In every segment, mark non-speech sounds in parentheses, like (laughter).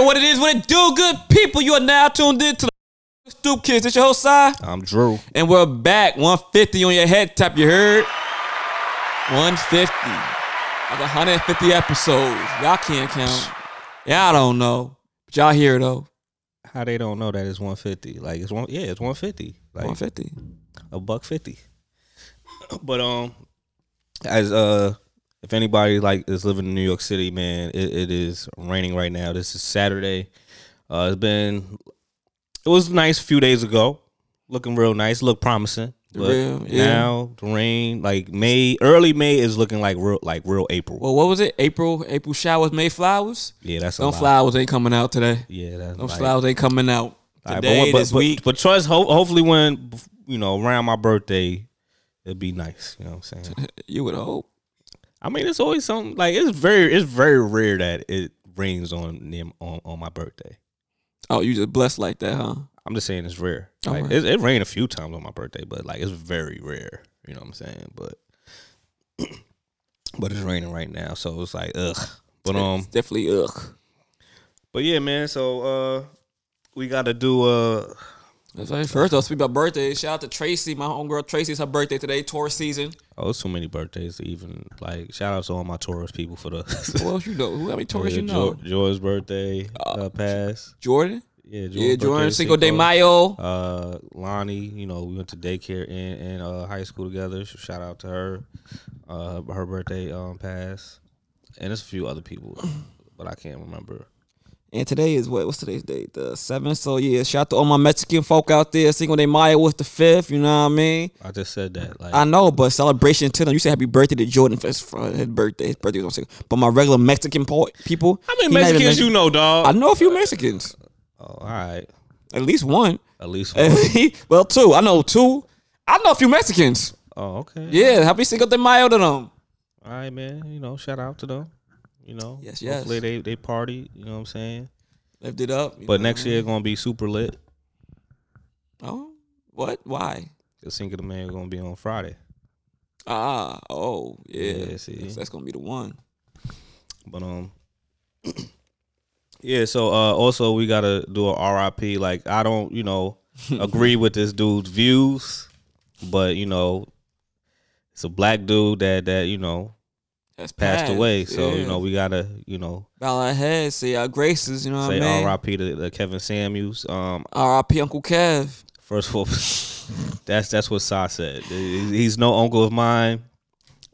Yeah, what it is, what it do, good people. You are now tuned in to the Stoop Kids. It's your host, Si. I'm Drew. And we're back. 150 on your head tap, you heard? 150. That's 150 episodes. Y'all can't count. Y'all don't know. But y'all hear it, though. How they don't know that it's 150? Like it's one, yeah, it's 150. Like 150. a buck fifty. But um, as uh, if anybody like is living in New York City, man, it, it is raining right now. This is Saturday. Uh, it's been it was nice a few days ago, looking real nice, look promising. But Real, yeah. now the rain, like May, early May is looking like real, like real April. Well, what was it? April, April showers, May flowers. yeah, that's Those flowers ain't coming out today. Yeah, that's Those like, flowers ain't coming out All right, today, but, this but, week. But, trust, ho- hopefully, when you know around my birthday, it'll be nice. You know what I'm saying? (laughs) you would hope. I mean, it's always something like it's very, it's very rare that it rains on them on, on my birthday. Oh, you just blessed like that, huh? I'm just saying it's rare. Like right. it, it rained a few times on my birthday, but like it's very rare. You know what I'm saying? But but it's raining right now, so it's like ugh. But um, It's definitely ugh. but yeah, man. So uh, we got to do uh That's right. First, I'll speak about birthdays. Shout out to Tracy, my homegirl Tracy. It's her birthday today, Taurus season. Oh, it's too many birthdays to even like shout out to all my Taurus people for the (laughs) Who else you know? Who how many Taurus yeah, you know? Joy's birthday uh, passed. Jordan. Yeah, Jordan's Yeah, Jordan Cinco de Mayo. Uh, Lonnie, you know, we went to daycare and, and uh, high school together. So shout out to her. Uh, her birthday um passed, and there's a few other people, but I can't remember. And today is what? What's today's date? The seventh. So yeah, shout out to all my Mexican folk out there. Cinco de Mayo was the fifth. You know what I mean? I just said that. Like, I know, but celebration to them. You say happy birthday to Jordan for his, for his birthday. His birthday was on Cinco. But my regular Mexican po- people. how many he not even Mexicans you know, dog? I know a few Mexicans. oh, all right, At least one. at least. (laughs) One. well, two. I know two. I know a few Mexicans. oh, okay. Yeah, happy Cinco de Mayo to them. All right, man. You know, shout out to them. You know, Yes, yes. Hopefully they they party. You know what I'm saying. Lift it up. But next year gonna be super lit. Oh, what? Why? The Cinco de Mayo gonna be on Friday. Ah, oh, yeah. Yeah, see. Yes, that's gonna be the one. But um, (clears throat) yeah. So uh, also we gotta do a RIP. Like I don't, you know, (laughs) agree with this dude's views, but you know, it's a black dude that that you know That's passed away. So yeah. you know we gotta you know bow our heads, say our graces. You know what say I mean? RIP to, to Kevin Samuels. Um, R.I.P. Uncle Kev. first of all, (laughs) that's that's what Sa said. He's no uncle of mine.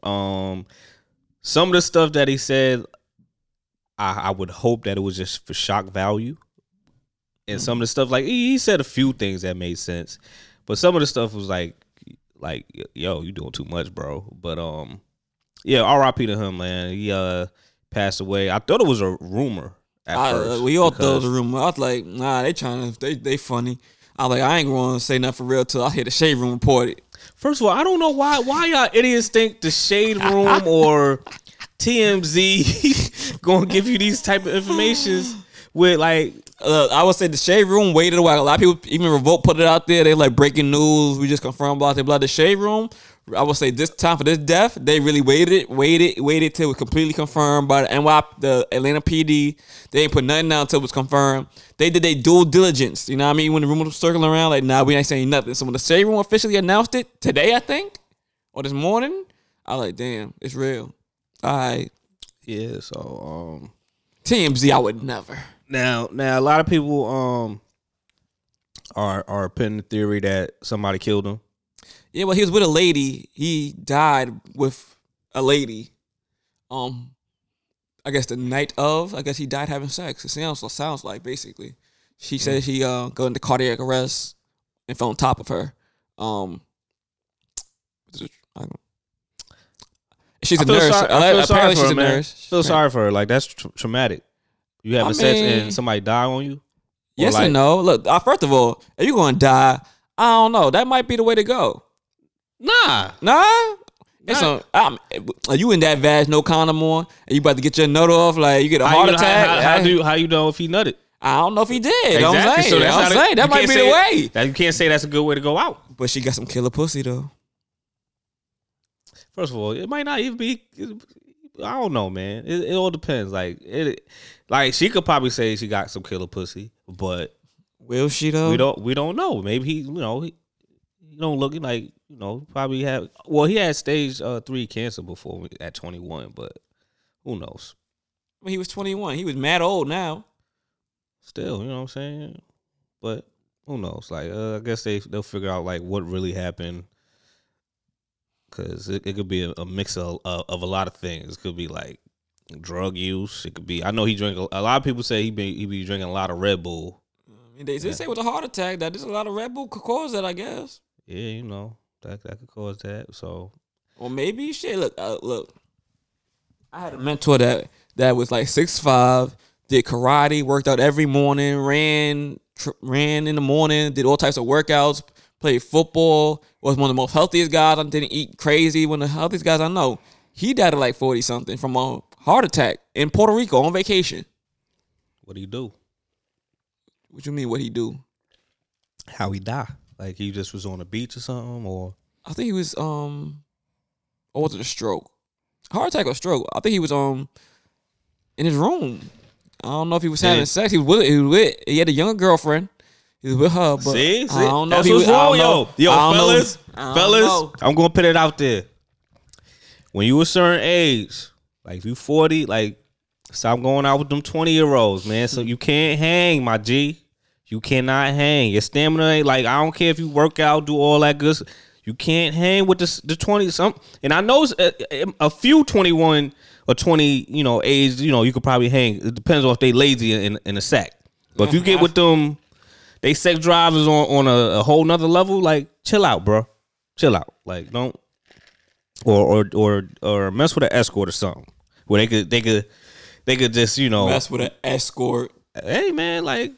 Um, some of the stuff that he said, I, I would hope that it was just for shock value. And some of the stuff, like he, he said a few things that made sense, but some of the stuff was like, like yo, you doing too much, bro. But um, yeah, R.I.P. to him, man. He uh passed away. I thought it was a rumor at I, first. we all thought it was a rumor. I was like, nah, they trying to, they they funny. I was like, I ain't going to say nothing for real till I hear the shade room report it. First of all, I don't know why why y'all idiots think the Shade Room (laughs) or TMZ (laughs) gonna give you these type of informations with like Uh, I would say the shade room waited a while. A lot of people, even Revolt, put it out there. They like breaking news. We just confirmed blah blah blah. The shade room. I would say this time for this death, they really waited, waited, waited till it was completely confirmed by the NY, the Atlanta PD. They ain't put nothing down until it was confirmed. They did their due diligence. You know what I mean? When the rumor was circling around, like, nah, we ain't saying nothing. So when the shade room officially announced it today, I think, or this morning, I like, damn, it's real. All right, yeah. So um TMZ, I would never. now now a lot of people um are are putting the theory that somebody killed him. Yeah, well, he was with a lady. He died with a lady. Um, I guess the night of. I guess he died having sex. It sounds sounds like basically. She said he uh got into cardiac arrest and fell on top of her. Um, I she's a nurse. sorry- I feel Apparently, sorry for she's her, a man. nurse. Feel sorry for her. Like that's tra- traumatic. You having I sex mean- and somebody die on you. Yes like- and no. Look, uh, first of all, if you're gonna die, I don't know. That might be the way to go. Nah. Nah. It's Nah. are you in that vag no condom on and you about to get your nut off like you get a How heart you, attack? How, how, how do you, how you know if he nutted? I don't know if he did. You know what I'm Exactly. saying? So that's I'm saying? That might be the way. That you can't say that's a good way to go out. But she got some killer pussy though. First of all, it might not even be. I don't know, man. It, it all depends. Like it, like she could probably say she got some killer pussy, but Will she though? we don't we don't know. Maybe he, you know, he, he don't look like you know probably have. Well, he had stage uh, three cancer before at twenty one, but who knows? When he was 21, he was mad old now. Still, you know what I'm saying? But who knows? Like, uh, I guess they they'll figure out like what really happened. Cause it, it could be a, a mix of, of of a lot of things. It could be like drug use. It could be. I know he drink. A, a lot of people say he be he be drinking a lot of Red Bull. I mean, they did say with a heart attack that there's a lot of Red Bull could cause that, I guess. Yeah, you know that that could cause that. So well, maybe shit. Look, uh, look. I had a mentor that that was like six five, did karate, worked out every morning, ran tr- ran in the morning, did all types of workouts, played football, was one of the most healthiest guys. I didn't eat crazy. One of the healthiest guys I know. He died at like forty something from a heart attack in Puerto Rico on vacation. what do you do? What you mean? What he do? How he die? Like he just was on the beach or something, or I think he was um, or was it a stroke? Heart attack or stroke? I think he was um in his room. I don't know if he was having Yeah. sex. He was with he was with he had a younger girlfriend. He was with her, but see, see, I don't know. that's he what's was, wrong, yo, yo, fellas, fellas. know. I'm gonna put it out there. When you a certain age, like if you 40, like stop going out with them 20 year olds, man. So you can't hang, my G. You cannot hang. Your stamina ain't like I don't care if you work out, do all that good. You can't hang with the the 20 some. And I know a, a few 21 or 20, you know, age. You know, you could probably hang. It depends on if they lazy in in a sack. But if you get with them, they sex drivers on on a, a whole nother level. Like chill out, bro. Chill out. Like don't or or or or mess with an escort or something where they could they could they could just you know Mess with an escort. hey man like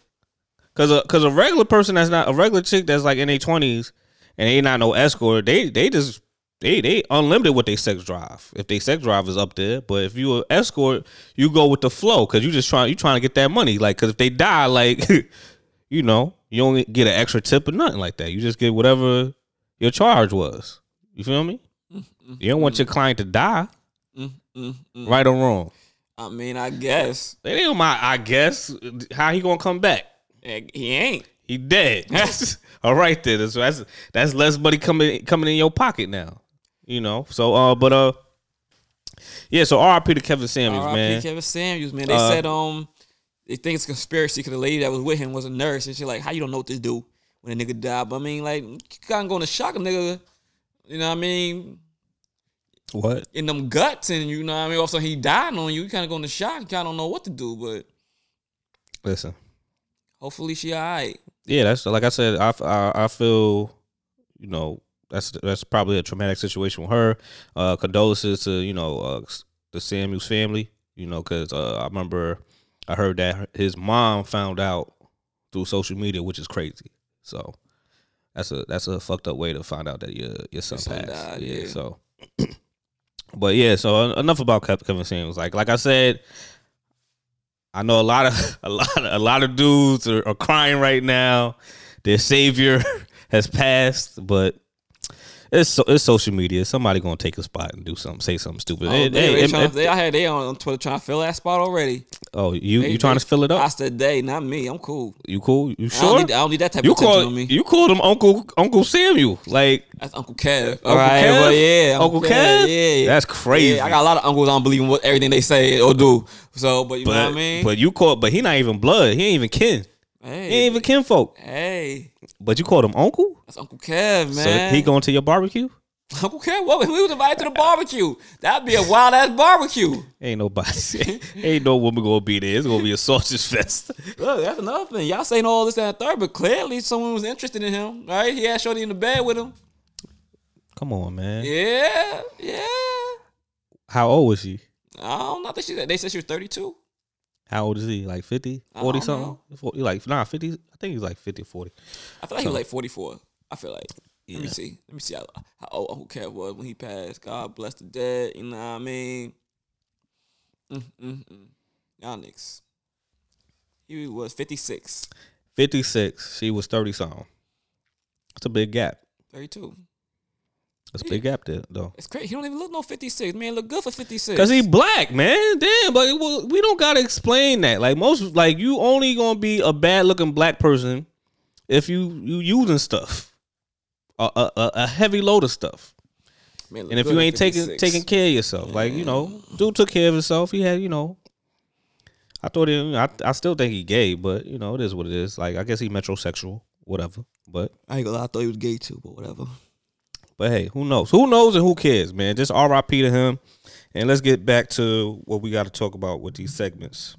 because a, cause a regular person that's not a regular chick that's like in their 20s and they not no escort they they just they they unlimited with their sex drive. If they sex drive is up there but if you an escort you go with the flow because you just trying you trying to get that money. Like because if they die like (laughs) you know you don't get an extra tip or nothing like that. You just get whatever your charge was. You feel me? You don't want your client to die. Mm, mm, mm. right or wrong? I mean, I guess. They ain't my i guess how he gonna come back he ain't. He dead. That's (laughs) (laughs) All right then. So that's that's less money coming coming in your pocket now. You know. So uh but uh yeah, so RIP to Kevin Samuels, R.I.P. man. Kevin Samuels, man. They Uh, said um they think it's a conspiracy because the lady that was with him was a nurse, and she's like, "How you don't know what to do when a nigga die?" But I mean, like, you kind of going to shock a nigga. You know what I mean? What? In them guts, and you know what I mean. Also, he died on you. You kind of going to shock. You kind of don't know what to do, but Listen. Hopefully she alright. Yeah, that's like I said, I, I I feel, you know, that's that's probably a traumatic situation with her. Uh condolences to, you know, uh the Samuels family, you know, cuz uh I remember I heard that his mom found out through social media, which is crazy. So that's a that's a fucked up way to find out that your your son, son passed. died, yeah, yeah. So (clears throat) But yeah, so enough about Kev- Kevin Samuels. Like like I said, I know a lot of (laughs) a lot of, a lot of dudes are, are crying right now. Their savior (laughs) has passed, but it's so, it's social media. Somebody gonna take a spot and do something, say something stupid. Oh, It- they, hey, they, it- it- they out here, they on Twitter trying to fill that spot already. oh, you They- you trying to fill it up? I said they, not me. I'm cool. You cool? You I don't sure? need, I don't need that type You of attention call on me. you called him Uncle Uncle Samuel, like That's Uncle Kev. Uncle All right, Kev? well, yeah, Uncle Kev? Yeah, That's crazy. Yeah, I got a lot of uncles. I don't believe in what everything they say or do. So, but you know what I mean. but you called, but he not even blood. He ain't even kin. He hey, ain't even kinfolk. hey, But you called him Uncle. that's Uncle Kev, So man. he going to your barbecue? (laughs) Uncle Kev, what? We was invited to the barbecue. That'd be a wild ass barbecue. (laughs) Ain't nobody. ain't no woman gonna be there. It's gonna be a sausage (laughs) fest. Look, that's another thing. Y'all saying all this and third, but clearly someone was interested in him, right? He had Shorty in the bed with him. Come on, man. Yeah, yeah. How old was she? I don't know. I think she, they said she was 32. How old is he? Like 50? 40 something? 40, like, nah, 50. I think he's like 50, 40. I feel like he was like 44. I feel like. Let me see. Let me see how, how old Uncle Kev was when he passed. God bless the dead. You know what I mean? Mm, mm, mm. Y'all niggas. He was 56. 56. She was 30 something. That's a big gap. 32. That's a big gap there, though. It's crazy. He don't even look no 56. Man, look good for 56. Cause he black, man. Damn, but well, we don't gotta explain that. Like most, like you only gonna be a bad looking black person if you you using stuff, a a, a- a heavy load of stuff. Man, And if you ain't taking taking care of yourself, like you know, dude took care of himself. He had, you know, I thought he, I, I still think he gay, but you know, it is what it is. Like I guess he metrosexual, whatever. But I ain't gonna lie, I thought he was gay too, but whatever. But hey, who knows? Who knows and who cares, man? Just R.I.P. to him. And let's get back to what we got to talk about with these segments.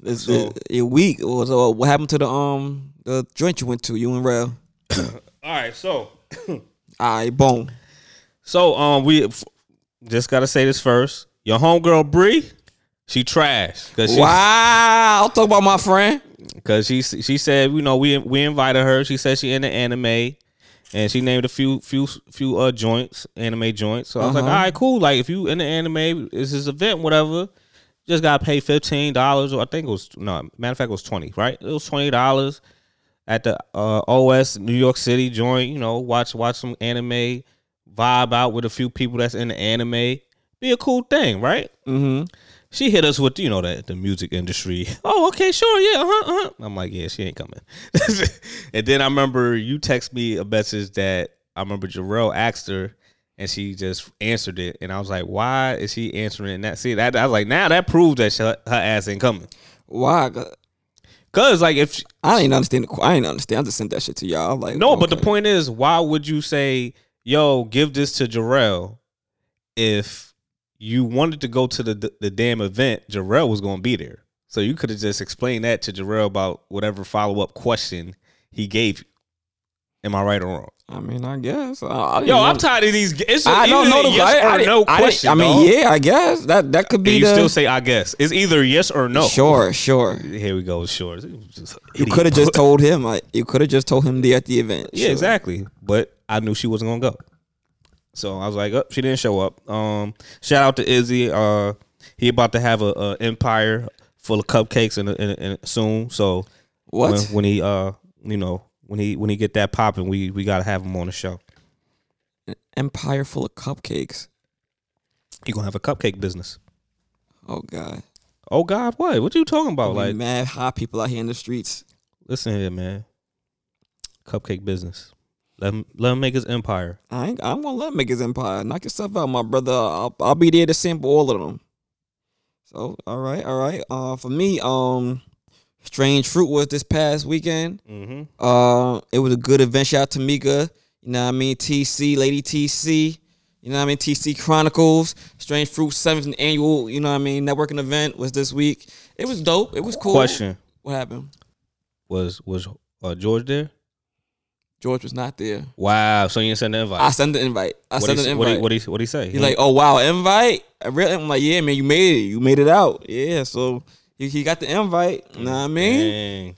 This So- a week. Uh, what happened to the um the joint you went to? You and Rel. (coughs) All right, so (coughs) All right, boom. so um we f- just gotta say this first. Your homegirl Bree, she trash because she Wow, I'll talk about my friend. (laughs) because she she said you know we we invited her. She said she in the anime, and she named a few few few uh joints, anime joints. So I was like, all Uh-huh. right, cool. Like if you in the anime, it's this event, whatever. Just gotta pay fifteen dollars, or I think it was no matter of fact it was twenty, right? It was twenty dollars at the uh, OS New York City joint. You know, watch watch some anime, vibe out with a few people that's in the anime. Be a cool thing, right? Mm-hmm. She hit us with you know that the music industry. (laughs) Oh, okay, sure, yeah, uh-huh, uh-huh. I'm like, yeah, she ain't coming. (laughs) and then I remember you text me a message that I remember Jarrell asked her, and she just answered it, and I was like, why is she answering that? See, that I was like, now that proves that she, her ass ain't coming. Why? Cause like if she, I didn't understand. The, I didn't understand. I just sent that shit to y'all. Like, no, but the point is, why would you say, yo, give this to Jarrell if you wanted to go to the the damn event? Jarrell was going to be there, so you could have just explained that to Jarrell about whatever follow up question he gave you. Am I right or wrong? I mean, I guess. I, I didn't Yo, know- I'm tired of these. It's I don't know the yes I, or I, no I, question. I mean, dog. yeah, I guess that that could And be you the. still say I guess. It's either yes or no. Sure, sure. Here we go. Sure. You could have just (laughs) told him. Like, you could have just told him the at the event. Yeah, Sure. exactly. But I knew she wasn't gonna go. So I was like, oh, she didn't show up. Um, shout out to Izzy. Uh, he about to have a, a empire full of cupcakes and in, soon. So What? when, when he uh, you know, when he when he get that popping, we we gotta have him on the show. Empire full of cupcakes. He gonna have a cupcake business. Oh God. Oh God, what? What you talking about? Like Like, mad hot people out here in the streets. listen here, man. Cupcake business. Let him let him make his empire. I ain't, I'm gonna let him make his empire. Knock yourself out, my brother. I'll, I'll be there to sample all of them. So all right, all right. Uh, for me, um, Strange Fruit was this past weekend. Mm-hmm. Uh, it was a good event. Shout out to Mika. You know what I mean? TC, Lady TC. You know what I mean? TC Chronicles. Strange Fruit seventh annual. You know what I mean? Networking event was this week. It was dope. It was cool. Question What happened? was was uh, George there? George was not there. Wow. So you didn't send the invite. I sent the invite. I what sent he, an what invite. he, what he, what he say? He's like, oh wow, invite. I really, I'm like, yeah, man, you made it. You made it out. Yeah, so he, he got the invite. You know what I mean? Dang.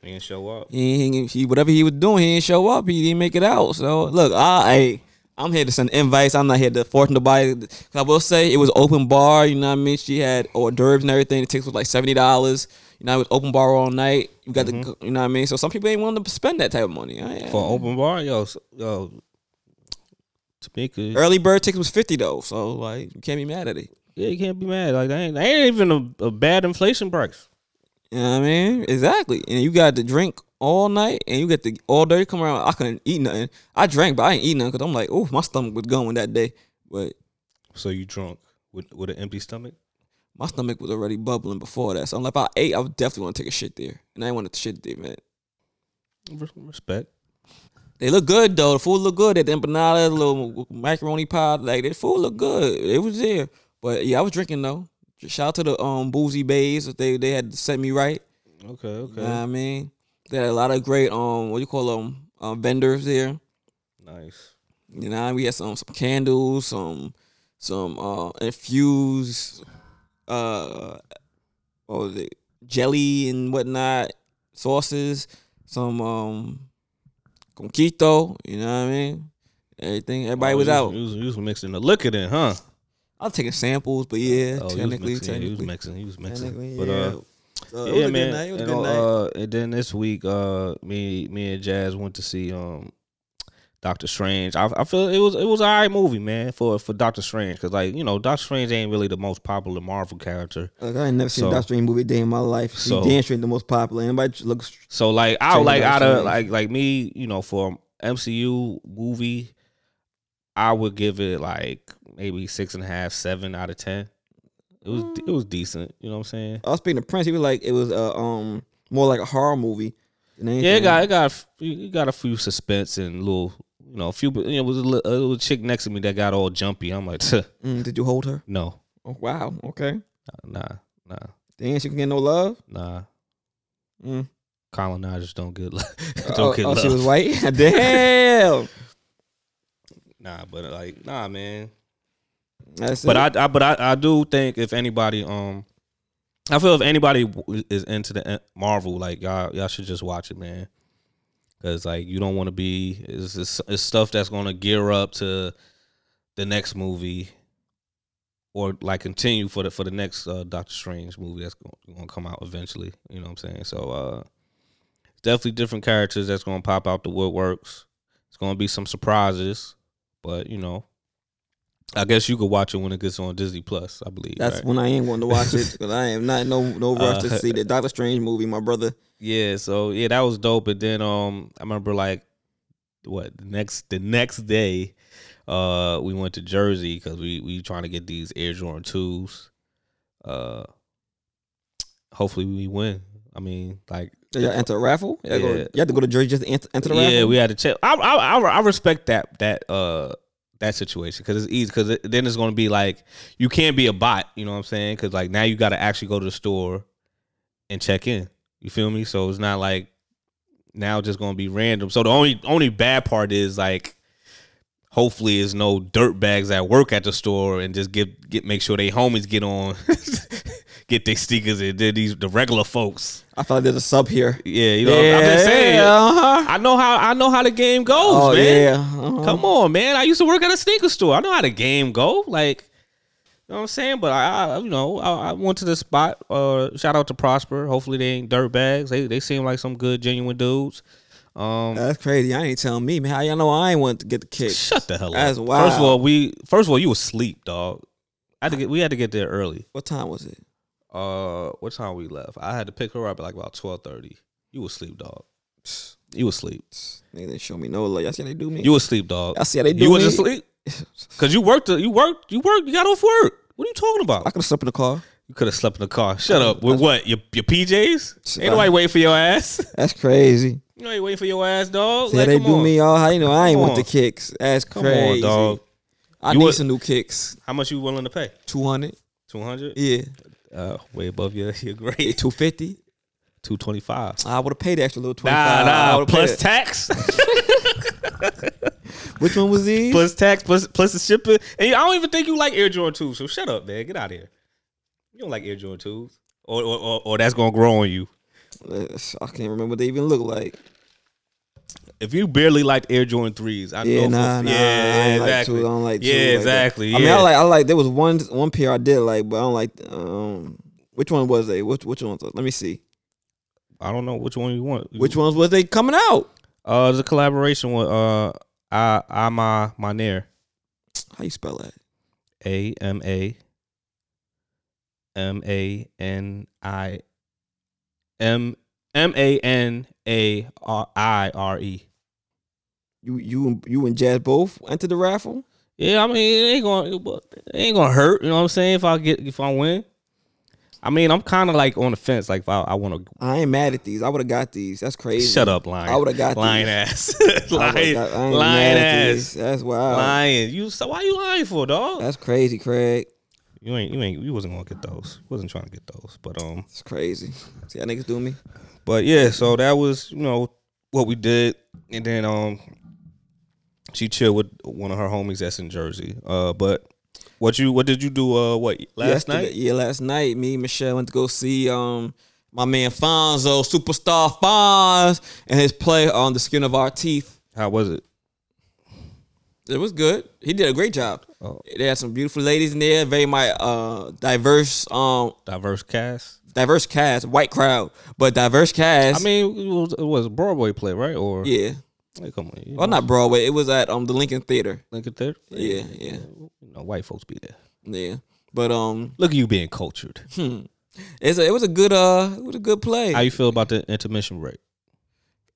He didn't show up. He, he, whatever he was doing, he didn't show up. He didn't make it out. So look, I, hey, I'm here to send invites. I'm not here to force nobody. I will say it was open bar. You know what I mean? She had hors d'oeuvres and everything. The tickets was like seventy dollars. You know, it was open bar all night. You got the, you know what I mean. So some people ain't willing to spend that type of money. Mm-hmm. For open bar, yo, yo, Tamika, Early bird tickets was fifty though, so like you can't be mad at it. yeah, you can't be mad. Like, that ain't, that ain't even a, a bad inflation price. You know what I mean? Exactly. And you got to drink all night and you get the all day come around. I couldn't eat nothing. I drank, but I ain't eat nothing because I'm like, oh, my stomach was going that day. But So you drunk with with an empty stomach? My stomach was already bubbling before that. So I'm like, if I ate, I would definitely want to take a shit there. And I didn't want to shit there, man. Res- Respect. They look good though. The food look good. That empanada, the little macaroni pie, like the food look good. It was there. But yeah, I was drinking though. Shout out to the um boozy bays. They they had to set me right. Okay, okay, You know what I mean? They had a lot of great um what do you call them um, vendors there. nice. You know, we had some some candles, some some uh infused uh what was it? Jelly and whatnot, sauces, some um coquito, you know what I mean? Everything everybody Oh, was you out. You was, was mixing the liquor then, huh? I was taking samples, but yeah, Oh, technically, he was mixing. He was mixing. He was mixing. But yeah. uh, So it was yeah, a man. good night. It was a and, good night. uh, and then this week, uh, me, me and Jazz went to see um, Doctor Strange. I, I feel it was it was an alright movie, man, for for Doctor Strange because like you know Doctor Strange ain't really the most popular Marvel character. Like, I ain't never seen So- Doctor Strange movie day in my life. She So- damn straight the most popular. Anybody looks So like I like out of like like me, you know, for MCU movie, I would give it like maybe six and a half, seven out of ten. It was it was decent. You know what I'm saying? I was speaking to Prince. He was like, it was a um more like a horror movie. Yeah, it got it got it got a few suspense and little you know a few. You know, it was a little, a little chick next to me that got all jumpy. I'm like, Mm, did you hold her? no, Oh wow. Okay. nah, nah, Damn, she can get no love. nah. Mm. Colonizers don't get love. (laughs) don't oh, get oh, love. she was white. (laughs) (laughs) Damn. Nah, but like, nah, man. That's But. I, I, but I, I do think if anybody, um, I feel if anybody is into the uh, Marvel, like y'all, y'all should just watch it, man. Cause like you don't want to be, it's, it's, it's stuff that's gonna gear up to the next movie, or like continue for the for the next uh, Doctor Strange movie that's going to come out eventually. You know what I'm saying? So uh, definitely different characters that's gonna pop out the woodworks. It's gonna be some surprises, but you know, I guess you could watch it when it gets on Disney Plus. I believe. That's right? when I ain't going to watch it (laughs) because I am not no no rush to Uh, (laughs) see the Doctor Strange movie. My brother. Yeah, so yeah, that was dope. And then um I remember like what the next the next day, uh we went to Jersey because we we trying to get these Air Jordan twos. Uh hopefully we win. I mean, like Did y'all enter a raffle? You, gotta go, Yeah. you have to go to Jersey just to enter, enter the raffle. yeah, we had to check. I I I, I respect that that uh that situation because it's easy because it, then it's going to be like you can't be a bot. You know what I'm saying? Because like now you got to actually go to the store and check in. You feel me? So it's not like now just going to be random. So the only only bad part is like hopefully is no dirt bags that work at the store and just get get make sure they homies get on (laughs) get their sneakers and then these the regular folks. I like there's a sub here. Yeah, you know, I'm just saying. uh-huh. I know how I know how the game goes, Oh man. yeah. uh-huh. Come on, man. I used to work at a sneaker store. I know how the game go. Like, you know what I'm saying? But I, I you know, I, I went to the spot. Uh, shout out to Prosper. Hopefully they ain't dirt bags. They they seem like some good, genuine dudes. Um, That's crazy. I ain't telling me, man. How y'all know I ain't want to get the kick? shut the hell That's up. wild. First of all, we first of all you was asleep, dog. I had to get we had to get there early. What time was it? Uh, what time we left? I had to pick her up at like about twelve thirty. You was asleep, dog. (sniffs) You was asleep. (sniffs) Nigga didn't show me no love. Y'all see how they do me? You was asleep, dog. I see how they do You was asleep (laughs) because you worked. You worked. You worked. You got off work. What are you talking about? I could have slept in the car. You could have slept in the car. Shut up. With what? Your your PJs? (laughs) Ain't nobody waiting for your ass. That's crazy. You ain't waiting for your ass, dog. See Like, how they do on. me, y'all. How you know I ain't want the kicks? That's Come crazy. on, dog. I You need would- some new kicks. How much you willing to pay? Two hundred. Two hundred. Yeah. Uh, way above your (laughs) your grade. Two fifty. Two twenty five. I would have paid the extra little twenty Nah, five. nah. Plus tax. (laughs) Which one was these? plus tax. Plus plus the shipping. And I don't even think you like Air Jordan two. So shut up, man. Get out of here. You don't like Air Jordan twos, or or, or or that's gonna grow on you. Uh, I can't remember what they even look like. If you barely liked Air Jordan threes, I Yeah, know. nah, for, nah. yeah, I ain't like two. I don't like two yeah, like exactly. I mean. I like. I like. There was one one pair I did like, but I don't like. Um, which one was they? Which which ones? Let me see. I don't know which one you want. Which ones was they coming out? Uh, a collaboration with uh, A Ma Maniére. How you spell that? A M A M A N I M M A N A R I R E. You you you and Jazz both entered the raffle. Yeah, I mean it ain't gonna it ain't gonna hurt. You know what I'm saying? If I get if I win, I mean I'm kind of like on the fence. Like if I, I want to I ain't mad at these. I would have got these. That's crazy. shut up, lying. I would've got lying these. ass, (laughs) lying, got- I ain't lying mad at ass, these. That's wild. lying. You so why you lying for, dog? That's crazy, Craig. You ain't you ain't you wasn't gonna get those. Wasn't trying to get those, but um. It's crazy. See how niggas do me? But yeah, so that was you know what we did, and then um, she chilled with one of her homies that's in Jersey. Uh, but what you what did you do? Uh, what last Yesterday- night? Yeah, last night. Me and Michelle went to go see um my man Fonzo, superstar Fonz, and his play on the skin of our teeth. How was it? It was good. He did a great job. Oh. They had some beautiful ladies in there. Very my uh diverse um Diverse cast. diverse cast, white crowd, but diverse cast. I mean, it was, it was a Broadway play, right? Or yeah, Like, come on, you Well, know, not Broadway. It was at um the Lincoln Theater. Lincoln Theater. Yeah, yeah. You know, white folks be there. Yeah, but um, Look at you being cultured. it's a, it was a good uh, it was a good play. How you feel about the intermission break?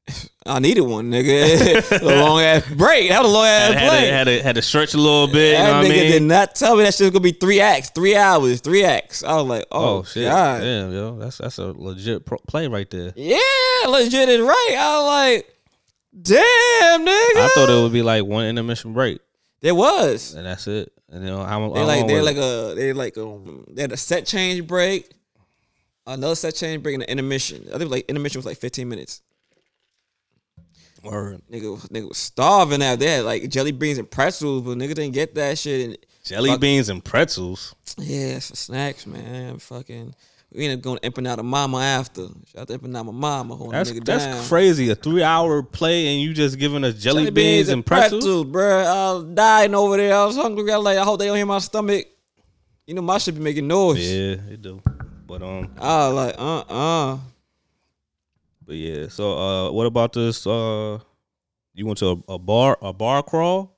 (laughs) I needed one, nigga. (laughs) a long ass break. That was a long ass Had, had, play. to, had, to, had to stretch a little bit. you know that what I nigga mean? did not tell me that shit was gonna be three acts, three hours, three acts. I was like, oh, Oh, shit! God. Damn, yo, that's that's a legit pro- play right there. Yeah, legit is right. I was like, damn, nigga. I thought it would be like one intermission break, there was. and that's it. And you know, how, They like they're like a they like um they had a set change break, another set change break, and an intermission. I think like intermission was like fifteen minutes. Word. Nigga, nigga was starving out there, like jelly beans and pretzels, but nigga didn't get that shit. And jelly fuck- beans and pretzels. yeah, it's for snacks, man. Fucking, we ended up going to Empanada Mama after. Shout out to Empanada Mama, holding That's nigga that's down. crazy. A three hour play and you just giving us jelly, beans, and pretzels. bro. I was dying over there. I was hungry. I was like, I hope they don't hear my stomach. You know, my shit be making noise. Yeah, it do. But um, I was like, uh, uh. but yeah. So uh, what about this? Uh, you went to a, a bar, a bar crawl.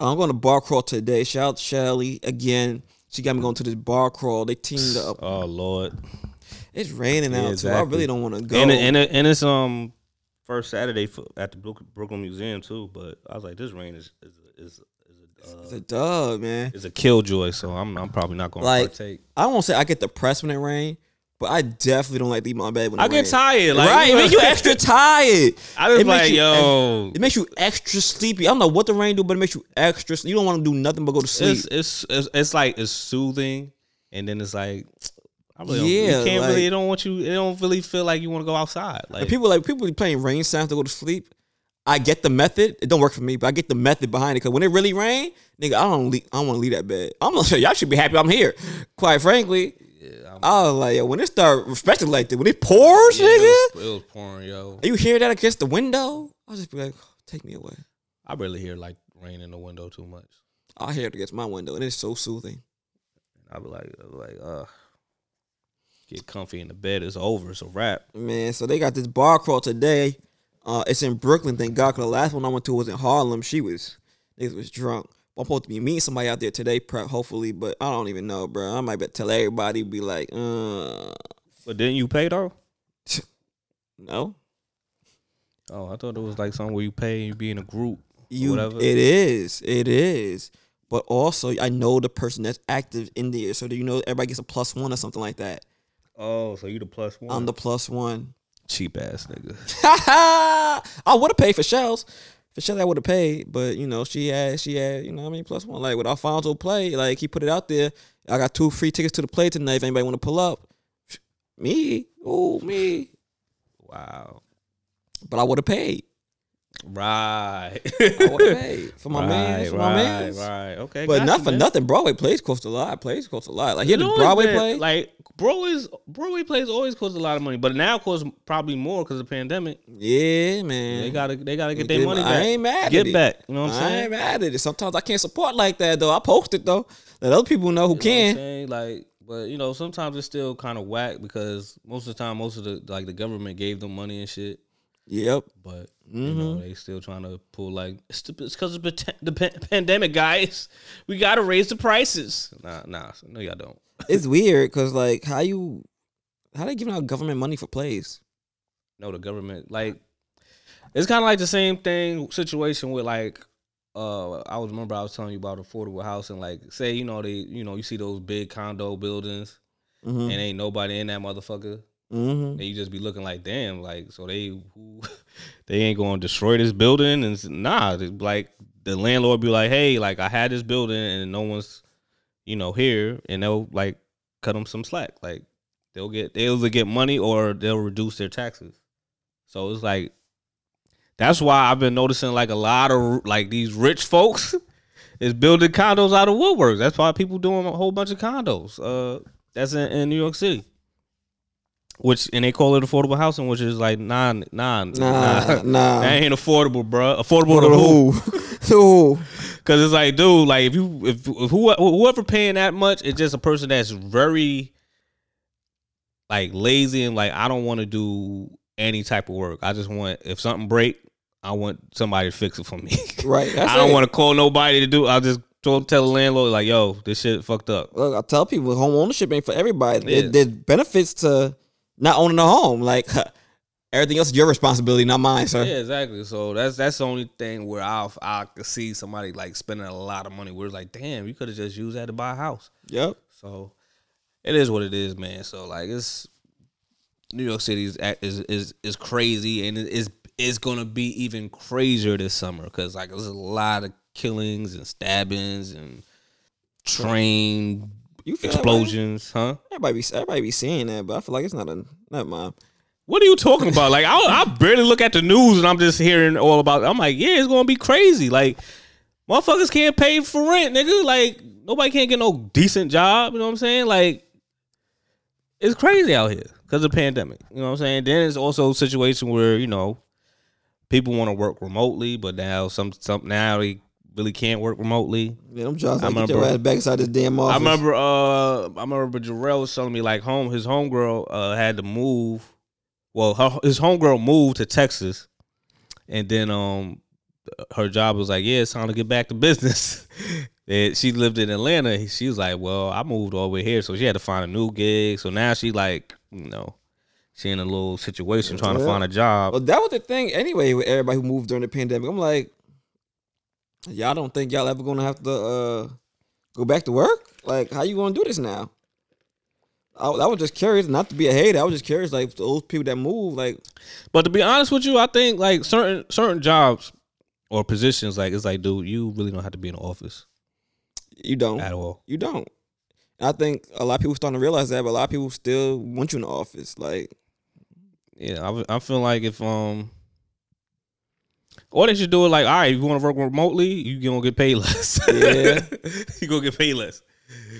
I'm going to bar crawl today. Shout out to Shelly again. She got me going to this bar crawl. They teamed up. Oh Lord. It's raining Yeah, out too. I really don't want to go. And and and it's um first Saturday for, at the Brooklyn Museum too. But I was like, this rain is is is, is a, it's uh, a dub, man. It's a killjoy. So I'm I'm probably not gonna Like, partake. I won't say I get depressed when it rain, but I definitely don't like leaving my bed when it I get rain. tired. Like, right, it makes you (laughs) extra tired. I just it makes like you- yo. It makes you extra sleepy. I don't know what the rain do, but it makes you extra. You don't want to do nothing but go to sleep. It's, it's it's it's like it's soothing, and then it's like. (tsk) I really Yeah, you can't like- really. It don't want you. It don't really feel like you want to go outside. Like people like people be playing rain sounds to go to sleep. I get the method. It don't work for me, but I get the method behind it. Cause when it really rain, nigga, I don't leave, I don't want to leave that bed. I'm gonna (laughs) say y'all should be happy I'm here. Quite frankly, I was like, yo, when it start respecting like that, when it pours, Yeah, nigga, it, was, it was pouring, yo. and you hear that against the window, I'll just be like, take me away. I barely hear like rain in the window too much. I hear it against my window, and it's so soothing. I be like, I be like, uh, get comfy in the bed. It's over. It's a wrap. Man, so they got this bar crawl today. Uh, it's in Brooklyn, thank God. Cause the last one I went to was in Harlem. She was, niggas was drunk. I'm supposed to be meeting somebody out there today, prep, hopefully, but I don't even know, bro. I might be tell everybody, be like, uh, But didn't you pay though? (laughs) no. Oh, I thought it was like something where you pay and you be in a group. You, whatever. it is, it is. But also, I know the person that's active in there, so that you know everybody gets a plus one or something like that. oh, so you the plus one? I'm the plus one. cheap ass nigga. (laughs) I would have paid for shells. For sure, I would have paid, but you know, she had, she had, you know, I mean, plus one. Like with Alfonso play, like he put it out there. I got two free tickets to the play tonight. If anybody want to pull up, me, oh me. Wow. But I would have paid. Right. I would have paid for my right, man, for right, my man. Right. Okay. But not you, for man. nothing. Broadway plays cost a lot. Plays cost a lot. Like here, the Broadway been- play. Like Broadway's Broadway plays always cost a lot of money, but now costs probably more because of the pandemic. yeah, man. They gotta they gotta get their money Back. I ain't mad at it. Get back. You know what I'm saying? I ain't mad at it. Sometimes I can't support like that though. I post it though. Let other people know who You know what I'm can. saying? Like, but you know, sometimes it's still kind of whack because most of the time, most of the like the government gave them money and shit. Yep. But you know, Mm-hmm. they still trying to pull like it's because of the pa- the pa- pandemic, guys. We got to raise the prices. Nah, nah, no, y'all don't. (laughs) it's weird because like how you how they giving out government money for plays? No, the government like it's kind of like the same thing situation with like uh I was remember I was telling you about affordable housing. Like, say you know they you know you see those big condo buildings Mm-hmm. and ain't nobody in that motherfucker. Mm-hmm. and you just be looking like, damn, like so they (laughs) they ain't gonna destroy this building and nah, they- like the landlord be like, hey, like I had this building and no one's, you know, here, and they'll like cut them some slack, like they'll get they'll either get money or they'll reduce their taxes. So it's like that's why I've been noticing like a lot of like these rich folks (laughs) is building condos out of woodwork. That's why people doing a whole bunch of condos. Uh, that's in, in New York City which and they call it affordable housing, which is like nah, nah, Nah, nah. (laughs) that ain't affordable, bro. Affordable to who? Who? (laughs) Because (laughs) it's like, dude, like if you if, if who, whoever paying that much, it's just a person that's very like lazy and like I don't want to do any type of work. I just want if something break, I want somebody to fix it for me. Right. I don't want to call nobody to do. I'll just go tell the landlord like, "Yo, this shit fucked up." Look, I tell people home ownership ain't for everybody. Yeah. There's benefits to not owning a home. Like (laughs) everything else is your responsibility, not mine, sir. Yeah, exactly. So that's that's the only thing where I I could see somebody like spending a lot of money. Where it's like, damn, you could have just used that to buy a house. Yep. So it is what it is, man. So like it's New York City is is is, is crazy, and it is is gonna be even crazier this summer because like there's a lot of killings and stabbings and train You explosions, huh? Everybody be everybody be seeing that, but I feel like it's not a not mine. What are you talking about? Like I, I barely look at the news and I'm just hearing all about. I'm like, yeah, it's gonna be crazy. Like motherfuckers can't pay for rent, nigga. Like nobody can't get no decent job. You know what I'm saying? Like it's crazy out here because of the pandemic. You know what I'm saying? Then it's also a situation where you know people want to work remotely, but now some some now they really can't work remotely. Man, I'm just I like, get your ass back inside this damn office. I remember uh I remember Jarrell was telling me like home his homegirl uh had to move. Well, her, his homegirl moved to Texas, and then um her job was like, yeah, it's time to get back to business. (laughs) and she lived in Atlanta. She was like, well, I moved all the way here, so she had to find a new gig. So now she like, you know, she in a little situation trying to find a job. Well, that was the thing anyway with everybody who moved during the pandemic. I'm like, y'all don't think y'all ever gonna have to uh go back to work? Like, how you gonna do this now? I, I was just curious, not to be a hater. I was just curious, like those people that move, like, But to be honest with you, I think like certain certain jobs or positions, like it's like, dude, you really don't have to be in the office you don't, at all. you don't. And I think a lot of people starting to realize that, but a lot of people still want you in the office. Like, Yeah, I, I feel like if um, or they should do it like, all right, if you want to work remotely, you gonna get paid less. (laughs) Yeah. you gonna get paid less.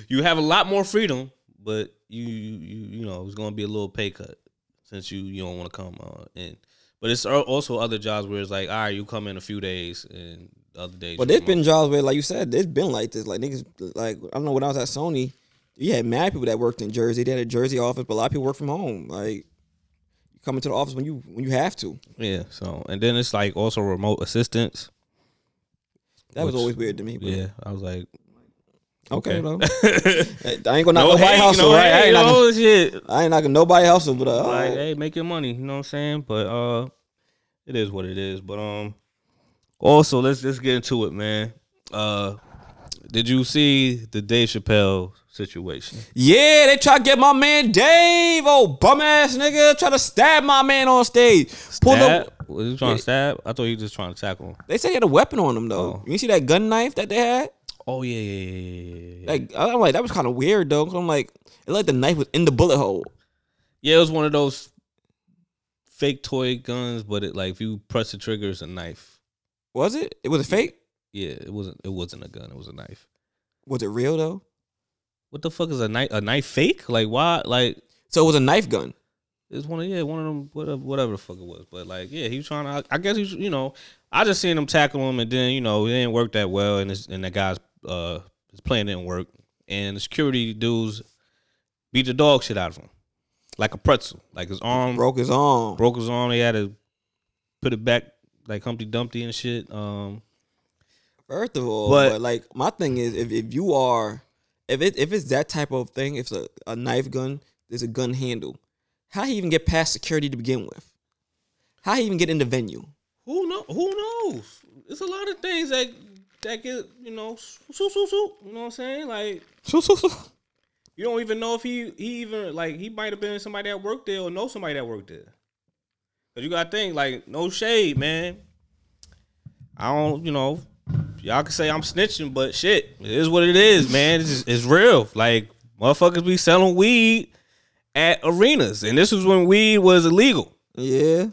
You have a lot more freedom, but you you you, know it's gonna be a little pay cut since you you don't want to come uh, in. But it's also other jobs where it's like, all right, you come in a few days and the other days. but there's been jobs where, like you said, there's been like this. Like niggas, like I don't know when I was at Sony, you had mad people that worked in Jersey. They had a Jersey office, but a lot of people work from home. Like, come into the office when you when you have to. yeah. So and then it's like also remote assistance. That was always weird to me. But Yeah, I was like, okay. (laughs) I ain't gonna knock no nobody hate, hustle, no right? I ain't, knocking, no shit. I ain't knocking nobody hustle, but uh, like, hey, make your money. You know what I'm saying? But uh, it is what it is. But um, also let's just get into it, man. Uh, did you see the Dave Chappelle situation? yeah, they try to get my man Dave, oh bum ass nigga, try to stab my man on stage. Pull up. Was he trying to stab? I thought he was just trying to tackle him. They said he had a weapon on him though. Oh. You see that gun knife that they had? Oh yeah, yeah, yeah, yeah, yeah, yeah. Like I'm like that was kind of weird though. Cause I'm like it looked like the knife was in the bullet hole. Yeah, it was one of those fake toy guns, but it like if you press the trigger, it's a knife. Was it? It was a fake. Yeah, it wasn't. It wasn't a gun. It was a knife. Was it real though? What the fuck is a knife? A knife fake? Like why? Like So it was a knife gun. It's one of yeah, one of them whatever whatever the fuck it was. But like yeah, he was trying to. I guess he's you know I just seen him tackle him and then you know it didn't work that well and his, and that guy's uh his plan didn't work and the security dudes beat the dog shit out of him like a pretzel like his arm broke, Broke his arm. Broke his arm. They had to put it back like Humpty Dumpty and shit. Um First of all, But- but, like my thing is, if, if you are, if it if it's that type of thing, if it's a, a knife gun, there's a gun handle. How he even get past security to begin with? How he even get in the venue? who know who knows? It's a lot of things that that get you know. You know what I'm saying? Like You don't even know if he he even like he might have been somebody that worked there or know somebody that worked there. Cause you gotta think like no shade, man. I don't, you know, y'all can say I'm snitching, but shit, it is what it is, man. It's it's real. Like motherfuckers be selling weed at arenas, and this was when weed was illegal. yeah,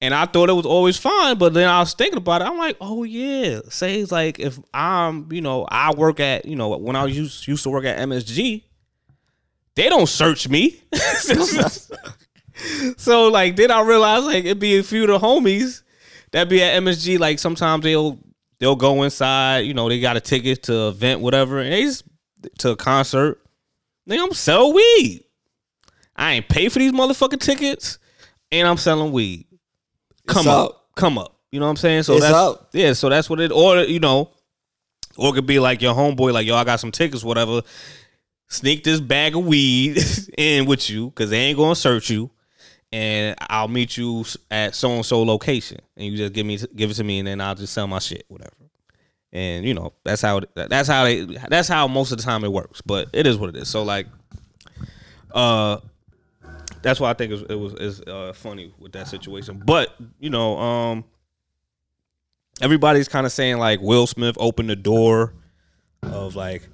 And I thought it was always fine, but then I was thinking about it. I'm like, oh yeah. Say it's like if I'm, you know, I work at, you know, when I used used to work at MSG, they don't search me. (laughs) so like then I realized like it'd be a few of the homies that be at MSG. Like sometimes they'll they'll go inside, you know, they got a ticket to event, whatever, and they just to a concert. They I'm sell weed. I ain't pay for these motherfucking tickets, and I'm selling weed. Come up. up. come up. You know what I'm saying? So It's that's up. yeah. So that's what it. Or you know, or it could be like your homeboy, like yo, I got some tickets, whatever. Sneak this bag of weed (laughs) in with you because they ain't gonna search you, and I'll meet you at so and so location, and you just give me give it to me, and then I'll just sell my shit, whatever. And you know that's how that's how they that's how most of the time it works. But it is what it is. So like, uh, that's why I think it was, it was is uh, funny with that situation. But you know, um, everybody's kind of saying like Will Smith opened the door of like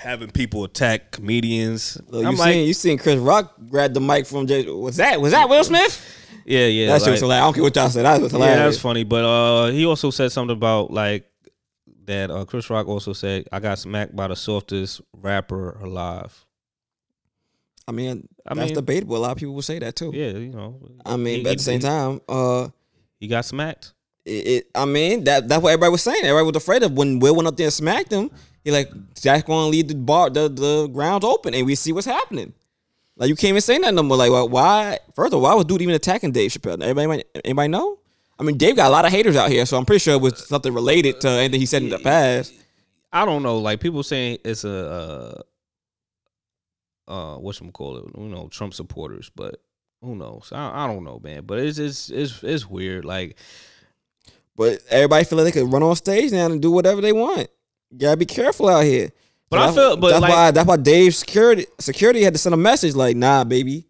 having people attack comedians. Look, you I'm like, seen you seen Chris Rock grab the mic from Jay. Was that was that Will Smith? yeah, yeah, That shit like- was hilarious. I don't care what y'all said. That was hilarious. yeah, that's funny. But uh, he also said something about like that. Uh, Chris Rock also said, "I got smacked by the softest rapper alive." I mean, I that's mean- debatable. A lot of people will say that too. Yeah, you know. I mean, he- but at the he- same time, uh, he got smacked. it, it, I mean that that's what everybody was saying. Everybody was afraid of when Will went up there and smacked him. He like Jack's going to leave the bar, the the grounds open, and we see what's happening. Like you can't even say nothing no more. Like, well, why? First of all, why was dude even attacking Dave Chappelle? Everybody, anybody know? I mean, Dave got a lot of haters out here, so I'm pretty sure it was something related to anything he said in the past. I don't know. Like people saying it's a uh, uh what call it? You know, Trump supporters, but who knows? I, I don't know, man. But it's it's it's it's weird. Like But everybody feel like they could run on stage now and do whatever they want. You gotta be careful out here. But I feel- but that's like- why that's why Dave security security had to send a message like, nah, baby,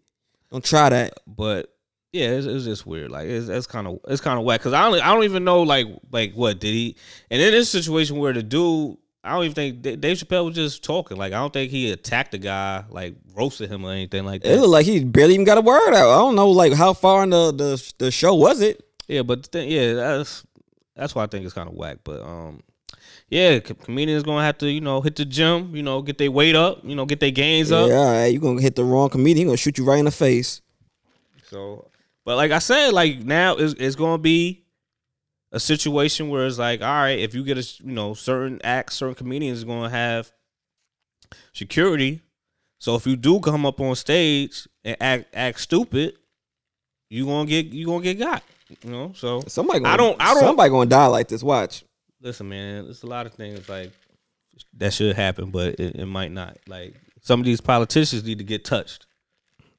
don't try that. but yeah, it's, it's just weird. Like it's it's kind of it's kind of whack because I don't I don't even know like like what did he? And in this situation where the dude, I don't even think Dave Chappelle was just talking. Like I don't think he attacked the guy, like roasted him or anything like that. It looked like he barely even got a word out. I don't know like how far in the the, the show was it. Yeah, but the thing, yeah, that's that's why I think it's kind of whack. But um, yeah, co- comedians gonna have to you know hit the gym, you know, get their weight up, you know, get their gains Yeah, up. right, you gonna hit the wrong comedian. Gonna shoot you right in the face. So, but like I said, like now it's, it's to be a situation where it's like, all right, if you get a you know certain acts, certain comedians to have security. So if you do come up on stage and act act stupid, you gonna get you gonna get got. You know. So Somebody gonna, I don't- I don't- somebody gonna die like this. Watch. Listen, man, there's a lot of things like that should happen, but it, it might not. Like some of these politicians need to get touched.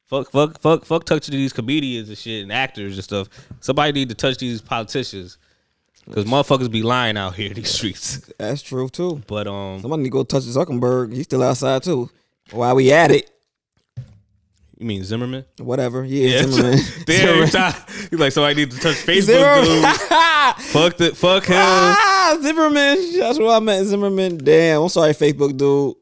Fuck, fuck, fuck, fuck, touching these comedians and shit and actors and stuff. Somebody need to touch these politicians because motherfuckers be lying out here in these streets. That's true too. But um, Somebody need to go touch Zuckerberg. He's still outside too. While we at it, you mean Zimmerman? whatever. Is Yeah, (laughs) Zimmerman. Damn, Zimmerman. he's like somebody need to touch (laughs) Facebook, Zimmerman. dude. (laughs) fuck the, fuck him. ah, Zimmerman. That's what I meant. Zimmerman. Damn. I'm sorry, Facebook dude.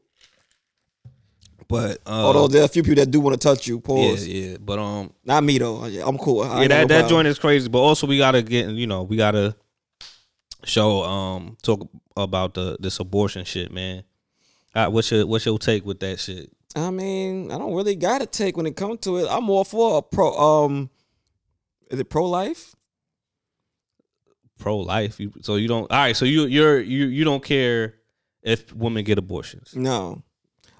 But uh, Although there are a few people that do want to touch you. Pause. yeah. Yeah. But um, Not me though. I'm cool. I yeah, that that joint is crazy. But also, we gotta get you know we gotta show um talk about the this abortion shit, man. Uh, what's your what's your take with that shit? I mean, I don't really got to take when it comes to it. I'm all for a pro. Um, is it pro life? Pro life. You, so you don't. All right. So you you're you you don't care if women get abortions. No,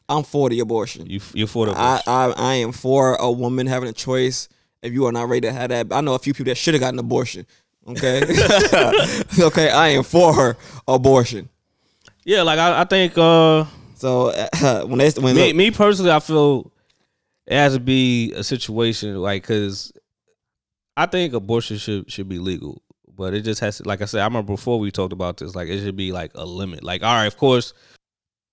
I'm for the abortion. You you're for the I, abortion. I I am for a woman having a choice. If you are not ready to have that, I know a few people that should have gotten an abortion. Okay, (laughs) (laughs) okay, I am for her abortion. yeah. Like I, I think uh So uh, (clears throat) when they when me look, me personally, I feel it has to be a situation like because I think abortion should should be legal, but it just has to. Like I said, I remember before we talked about this. Like it should be like a limit. Like all right, of course,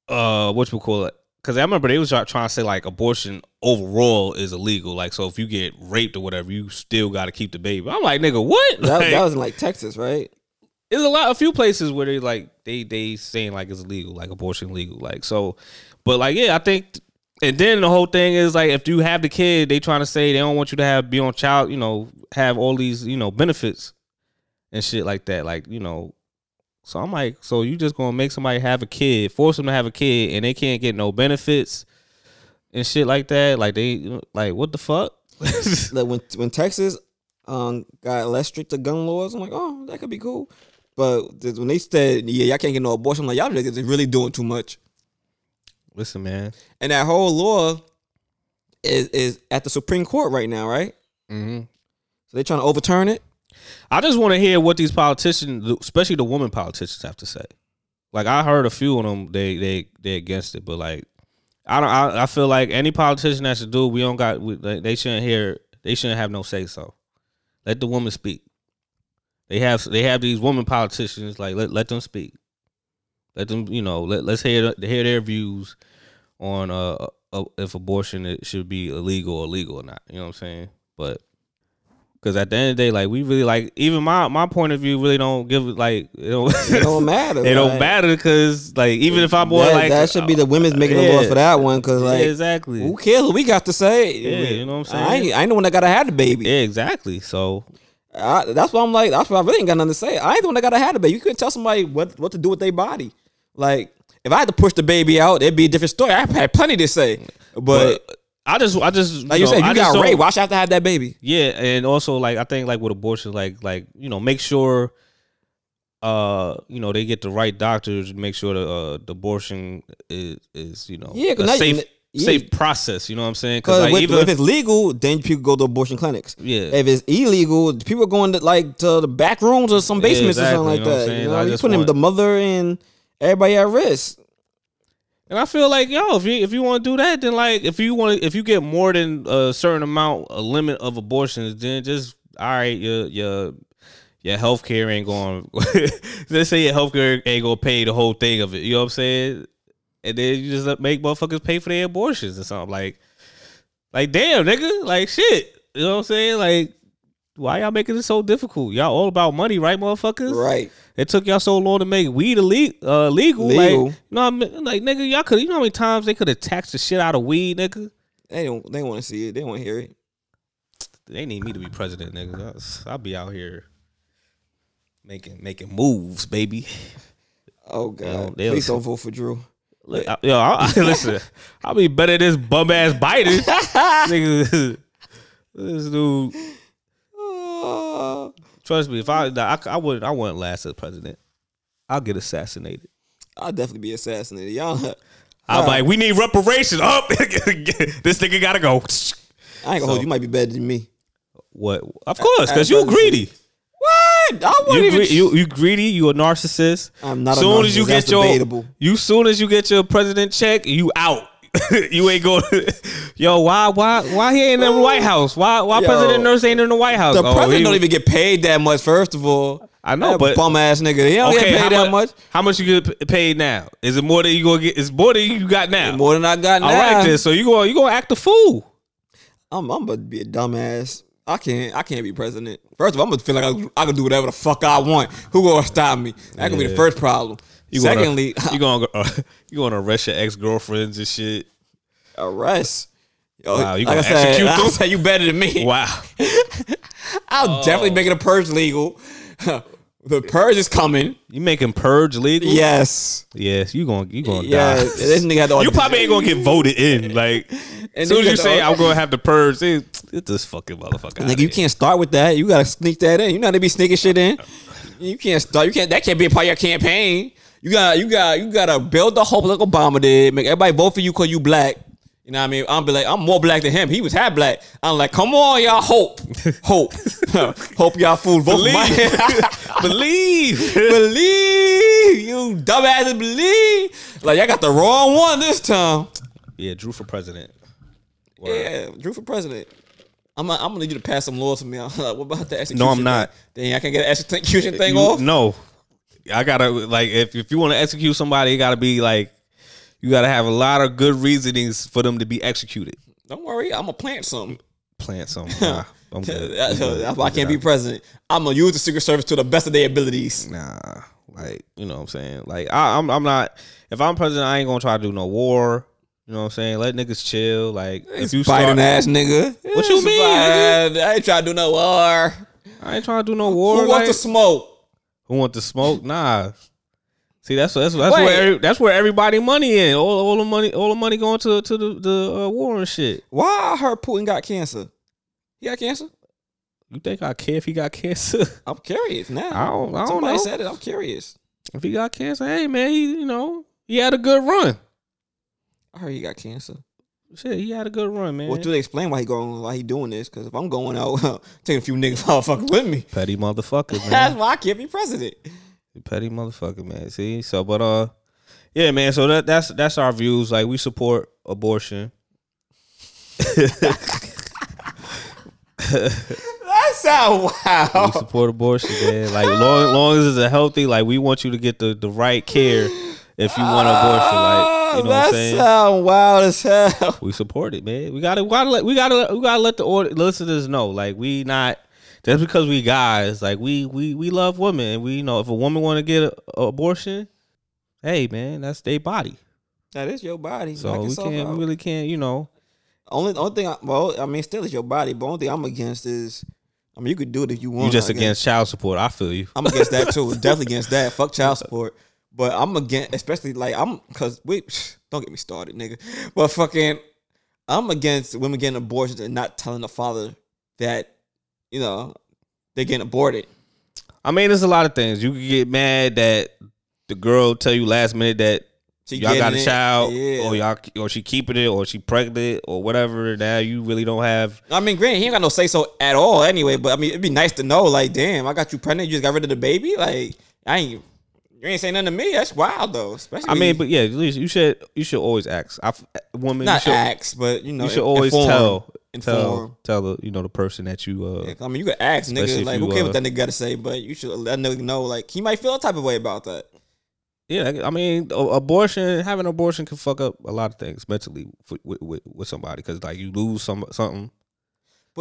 uh, what we call it? Because I remember they was trying to say like abortion overall is illegal. Like so, if you get raped or whatever, you still got to keep the baby. I'm like, nigga, what? that, Like, that was in like Texas, right? There's a lot a few places where they like they they saying like it's legal like abortion legal like so but like yeah i think and then the whole thing is like if you have the kid they trying to say they don't want you to have be on child you know have all these you know benefits and shit like that like you know. So i'm like so you just gonna make somebody have a kid force them to have a kid and they can't get no benefits and shit like that? Like they like what the fuck? Like when when Texas um got less strict to gun laws, I'm like, oh, that could be cool. But when they said, yeah, y'all can't get no abortion, I'm like, y'all niggas is really doing too much. listen man And that whole law is is at the Supreme Court right now, right? mm-hmm. So they're trying to overturn it. I just want to hear what these politicians, especially the women politicians, have to say. Like I heard a few of them, they they they against it, but like I don't. I, I feel like any politician that should do, we don't got. We, they shouldn't hear. They shouldn't have no say so. Let the woman speak. They have they have these women politicians. Like let let them speak. Let them you know let let's hear hear their views on uh, uh if abortion it should be illegal or legal or not. You know what I'm saying? But because at the end of the day, like we really like even my my point of view really don't give like it don't, (laughs) It don't matter. (laughs) it don't matter because like even if I'm more that, like that should be the women's making the laws for that one. Cause like, yeah, exactly who cares what we got to say? Yeah, you know what I'm I saying? ain't, I ain't the one that gotta have the baby. yeah exactly so I, that's why I'm like, that's why I really ain't got nothing to say. I ain't the one that gotta have the baby. You couldn't tell somebody what what to do with their body. Like, if I had to push the baby out, it'd be a different story. I had plenty to say, but, but I just I just like you know, said, you just got raped. Why should I have to have that baby? Yeah, and also like I think like with abortion, like like you know, make sure uh you know they get the right doctors, make sure the uh, the abortion is is you know Yeah, a now you- safe yeah. process. You know what I'm saying? Because like if, if it's legal, then people go to abortion clinics. Yeah. If it's illegal, people are going to like to the back rooms or some Yeah, basements or something like you know that. You know, you putting want- the mother and everybody at risk. And I feel like yo, if you if you want to do that, then like if you want if you get more than a certain amount, a limit of abortions, then just all right, your your your healthcare ain't going. (laughs) let's say your healthcare ain't gonna pay the whole thing of it. You know what I'm saying? And then you just make motherfuckers pay for their abortions or something like, like damn nigga, like shit. You know what I'm saying? Like, why y'all making it so difficult? Y'all all about money, right, motherfuckers? Right. It took y'all so long to make weed ille- uh, legal. Legal. Like, you know, I mean? like nigga, y'all could. You know how many times they could have taxed the shit out of weed, nigga? They don't. They want to see it. They want to hear it. They need me to be president, nigga. I'll be out here making making moves, baby. Oh God! Please don't vote for Drew. Look, I- Yo, I, (laughs) I, listen, I'll be better than this bum ass Biden, (laughs) nigga. This dude. Trust me, if I, I, I wouldn't, I wouldn't last as president. I'll get assassinated. I'll definitely be assassinated. Y'all, (laughs) I'm like, we need reparations. Oh, Up, this nigga gotta go. I ain't gonna hold you. Might be better than me. What? Of course, because you greedy. What? I wouldn't You, even. gre- you you greedy. You a narcissist. I'm not a Soon as you get that's your debatable. you soon as you get your president check, you out. (laughs) you ain't going. (laughs) Yo, why why why he ain't in the White House? Why why Yo, President Nurse ain't in the White House? the Oh, president he- don't even get paid that much. First of all, I know, That but bum ass nigga. He don't okay, get how paid that much, much. How much you get p- paid now? Is it more than you gonna get? It's more than you got now. More than I got now. All right, then. So you go you gonna act a fool? I'm, I'm about to be a dumbass. I can't. I can't be president. First of all, I'm gonna feel like I, I can do whatever the fuck I want. Who gonna stop me? That could be the Yeah. first problem. You Secondly, gonna, (laughs) you gonna uh, (laughs) you gonna arrest your ex girlfriends and shit? arrest. Yo, Wow, you like gonna execute (laughs) I them? said you better than me. Wow. I'll definitely make it a purge legal. The purge is coming. You making purge legal? Yes. Yes, you gonna you gonna Yeah. die. This nigga had the You probably ain't gonna get voted in. (laughs) Like as soon as you say I'm gonna have to purge, it, get this fucking motherfucker. Nigga, you can't start with that. You gotta sneak that in. You know how to be sneaking shit in. You can't start. You can't. That can't be a part of your campaign. You got. You got. You gotta build the hope like Obama did. Make everybody vote for you because you black. You know what I mean? I'm be like, I'm more black than him. He was half black. I'm like, come on, y'all, hope, hope, (laughs) hope y'all fools vote for my (laughs) believe. believe. You dumbasses believe. Like y'all got the wrong one this time. yeah, Drew for president. Word. Yeah, Drew for president. I'm, I'm gonna need you to pass some laws for me. (laughs) I'm like, what about the execution? No, I'm thing? not. Then I can get an execution thing You- off. No, I gotta like if if you want to execute somebody, it gotta be like you gotta have a lot of good reasonings for them to be executed. Don't worry, I'm gonna plant something. Plant some. (laughs) Nah, I'm good. That's, I'm good. why I can't be president. I'm gonna use the Secret Service to the best of their abilities. Nah, like you know what I'm saying. Like I, I'm, I'm not. If I'm president, I ain't gonna try to do no war. You know what I'm saying? Let niggas chill. Like if you Biden start, ass nigga. What you It's mean, fine. I ain't trying to do no war. I ain't trying to do no war. Who like, wants to smoke? who want to smoke? Nah. See, that's that's that's Wait. where that's where everybody money in. All all the money, all the money going to to the the uh, war and shit. Why I heard Putin got cancer? He got cancer? You think I care if he got (laughs) cancer? I'm curious now. I don't. Know. I don't Somebody know. said it. I'm curious. If he got cancer, hey man, he you know he had a good run. I heard he got cancer. Shit, he had a good run, man. Well, do they explain why he going, why he doing this? Because if I'm going out, (laughs) taking a few niggas (laughs) motherfucking with me. Petty motherfucker, man. That's why I can't be president. Petty motherfucker, man. See, so but uh, yeah, man. So that that's that's our views. Like we support abortion. That sound wild. We support abortion, man. Like long long as it's a healthy, like we want you to get the the right care if you want abortion. Like you know what that I'm saying. sound wild as hell. We support it, man. We gotta, we gotta let, we gotta, we gotta let the order, listeners know. Like we not just because we guys. Like we, we, we love women. We you know if a woman want to get an abortion, hey man, that's their body. That is your body. So we can't, we really can't, you know. Only only thing, I, well, I mean, still it's your body. But only thing I'm against is, I mean, you could do it if you want. You just I against child support. I feel you. I'm against that too. (laughs) Definitely against that. Fuck child support. But I'm against, especially like I'm, cause we (sighs) don't get me started, nigga. But fucking, I'm against women getting abortions and not telling the father that, you know, they're getting aborted. I mean, there's a lot of things. You could get mad that the girl tell you last minute that She y'all got a it. child, Yeah. or y'all, or she keeping it, or she pregnant, or whatever. Now you really don't have. I mean, granted, he ain't got no say so at all anyway. But I mean, it'd be nice to know, like, damn, I got you pregnant. You just got rid of the baby. Like, I ain't, you ain't saying nothing to me. That's wild though. Especially, I mean, but yeah, at least you should, you should always ask. I, woman, not you should, ask, but you know, you should always inform. tell, Inform. tell, tell the, you know, the person that you. uh Yeah, I mean, you could ask nigga, like, who cares uh, what that nigga got to say, but you should let nigga know, like, he might feel a type of way about that. Yeah, I mean, abortion, having an abortion can fuck up a lot of things mentally with with, with, with somebody because like you lose some something,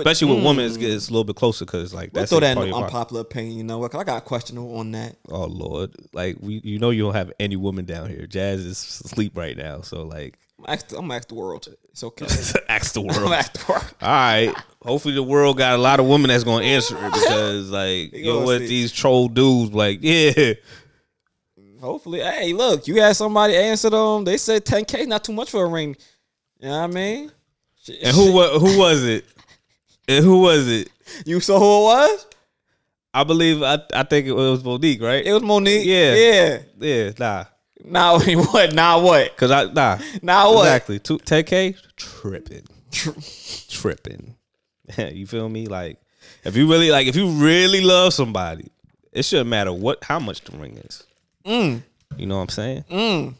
But, especially with women, mm, it's, it's a little bit closer because like We'll that's throw a that in part the of your unpopular opinion, you know what? 'cause I got a question on that. Oh lord, like we, you know, you don't have any woman down here. Jazz is asleep right now, so like, I'm gonna ask the, I'm ask the world. It's okay. (laughs) ask the (laughs) world. ask the world. All right. Hopefully the world got a lot of women that's gonna answer it because (laughs) like you know what see. these troll dudes like yeah Hopefully, hey, look, you had somebody answer them. They said 10k not too much for a ring. You know what I mean? And who who was it and who was it You saw who it was? I believe I I think it was Monique right It was Monique. Yeah. Yeah. yeah nah Now (laughs) what? Now what? cause I nah Now what? exactly two ten k tripping (laughs) tripping (laughs) you feel me like if you really like if you really love somebody it shouldn't matter what how much the ring is Mm. you know what I'm saying Mm.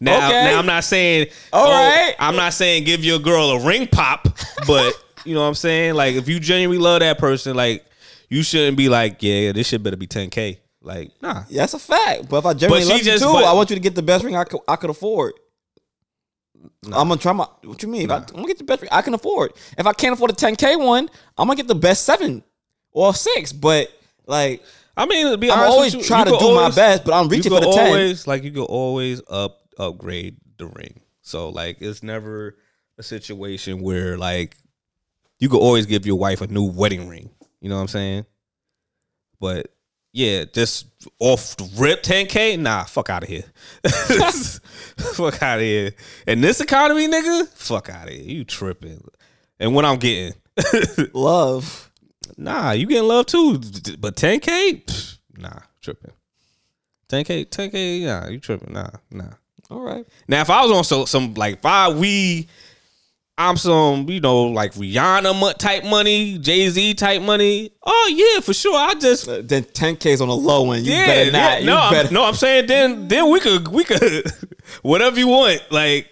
Now, Okay. now I'm not saying. All oh, right. I'm not saying give your girl a ring pop, but you know what I'm saying. Like if you genuinely love that person, like you shouldn't be like, yeah, this shit better be 10k. Like nah. Yeah, that's a fact. But if I genuinely she love you just- too, but- I want you to get the best ring I could, I could afford. Nah. I'm gonna try my. What you mean? If I, I'm gonna get the best ring I can afford. If I can't afford a 10k one, I'm gonna get the best seven or six. But like, I mean, to be honest, I'm always with you, trying you to could do my best, but I'm you reaching for could the 10. always like you could always up upgrade the ring. So like it's never a situation where like you could always give your wife a new wedding ring. You know what I'm saying? But yeah, just off the rip 10k, nah, fuck out of here. (laughs) fuck out of here. In this economy, nigga, fuck out of here. You tripping. And what I'm getting, (laughs) Love. nah, you getting love too. But 10k, Pfft, nah, tripping. 10k, 10k, nah, you tripping, nah, nah. All right. Now, if I was on so, some like if I we, I'm some you know like Rihanna type money, Jay Z type money. Oh yeah, for sure. I just Uh, then 10k is on the low end. You yeah, better yeah. not. You no, I'm, better. no. I'm saying then then we could we could (laughs) whatever you want. Like,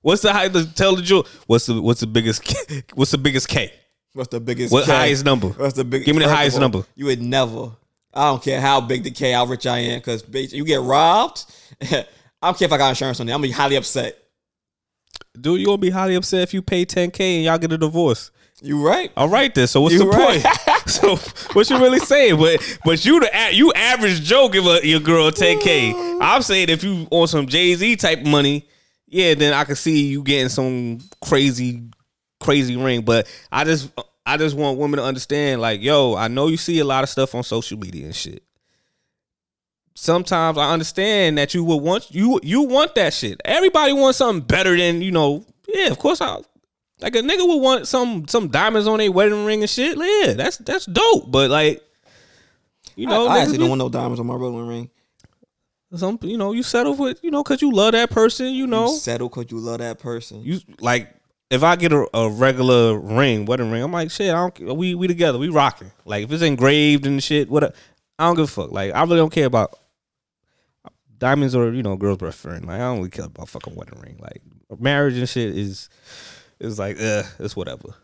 what's the high? Tell the jewel. What's the what's the biggest K, (laughs) what's the biggest K? What's the biggest? What K? highest number? What's the biggest? Give me the highest all, number. You would never. I don't care how big the K, how rich I am, because you get robbed. (laughs) I don't care if I got insurance on it. I'm gonna be highly upset. Dude, you gonna be highly upset if you pay 10k and y'all get a divorce. You right? All right, then. So what's You the right. point? (laughs) (laughs) so what you really saying? But but you the you average Joe give a, your girl 10k. Mm. I'm saying if you on some Jay Z type money, yeah, then I can see you getting some crazy crazy ring. But I just I just want women to understand, like, yo, I know you see a lot of stuff on social media and shit. Sometimes I understand that you would want you you want that shit. Everybody wants something better than you know. Yeah, of course I like a nigga would want some some diamonds on their wedding ring and shit. Yeah, that's that's dope. But like, you know, I, I actually don't want no diamonds on my rolling ring. some you know you settle with you know because you love that person. You know, You settle because you love that person. you like if I get a, a regular ring, wedding ring, I'm like, shit, I don't. We we together, we rocking. Like if it's engraved and shit, what? I don't give a fuck. Like I really don't care about diamonds or you know girls' best friend. Like I don't really care about fucking wedding ring. Like marriage and shit is is like, uh, it's whatever.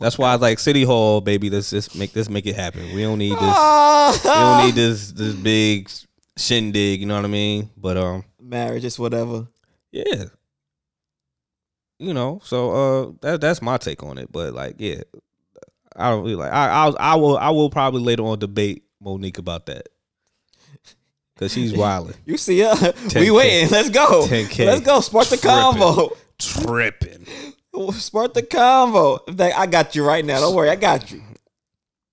That's why I like City Hall, baby. Let's just make this make it happen. We don't need this. we don't need (laughs) this this big shindig. You know what I mean? But um, marriage is whatever. yeah. You know, so uh, that that's my take on it. But like, yeah, I don't really like. I I'll, I will I will probably later on debate Monique about that because she's wilding, (laughs) You see, uh, we 10K. waiting. Let's go. 10K. Let's go. Spark the Tripping. convo. tripping. (laughs) Spark the convo. Fact, I got you right now. Don't worry, I got you.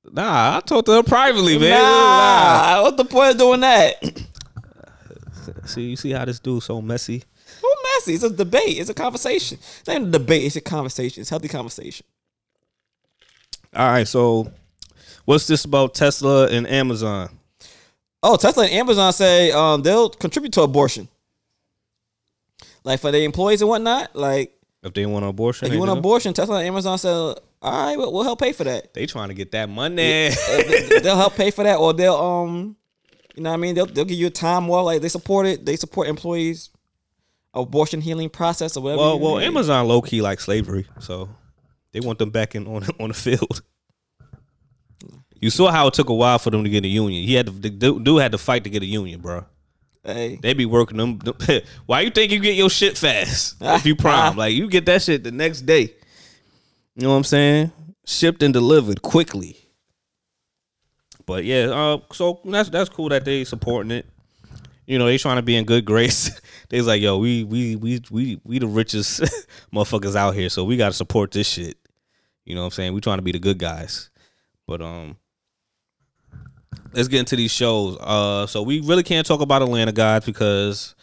Nah, I talked to her privately, man. Nah, what's the point of doing that? (clears throat) See, you see how this dude's so messy. Who messy? It's a debate. It's a conversation. It's not even a debate. It's a conversation. It's healthy conversation. All right, so what's this about Tesla and Amazon? Oh, Tesla and Amazon say um, they'll contribute to abortion, like for their employees and whatnot. Like, If they want an abortion, if they you want an abortion, Tesla and Amazon say, "All right, we'll, we'll help pay for that." they trying to get that money. (laughs) they'll help pay for that, or they'll um, you know, what I mean, they'll they'll give you a time off. Like they support it. They support employees abortion healing process or whatever. well, well, need. Amazon low key like slavery, so they want them back in on (laughs) on the field. You saw how it took a while for them to get a union. He had to, the dude had to fight to get a union, bro. Hey, They be working them. (laughs) Why you think you get your shit fast if you (laughs) prime? Like you get that shit the next day. You know what I'm saying? Shipped and delivered quickly. But yeah, uh, so that's that's cool that they supporting it. You know, they trying to be in good grace. (laughs) They's like, yo, we we we we we the richest motherfuckers out here, so we gotta support this shit. You know what I'm saying? We trying to be the good guys. But um let's get into these shows. Uh, so we really can't talk about Atlanta guys because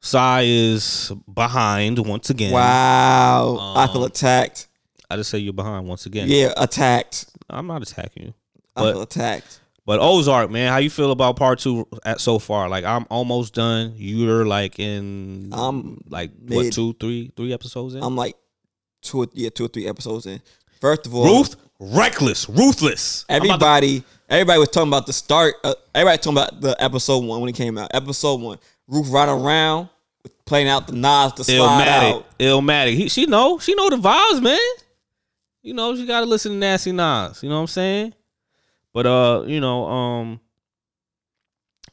Psy is behind once again. wow, I feel Um, attacked. I just say you're behind once again. Yeah, attacked. I'm not attacking you. I feel But attacked. but Ozark, man, how you feel about part two at so far? Like I'm almost done. You're like in I'm like what two, three, three episodes in? I'm like two, yeah, two or three episodes in. First of all, Ruth, reckless, ruthless. I'm to- Everybody, everybody was talking about the start. Uh, everybody talking about the episode one when it came out. Episode one, Ruth right around, playing out the Nas to slide Illmatic, out. Illmatic. He, she know, she know the vibes, man. You know, she gotta listen to Nasty Nas. You know what I'm saying? But uh, you know, um,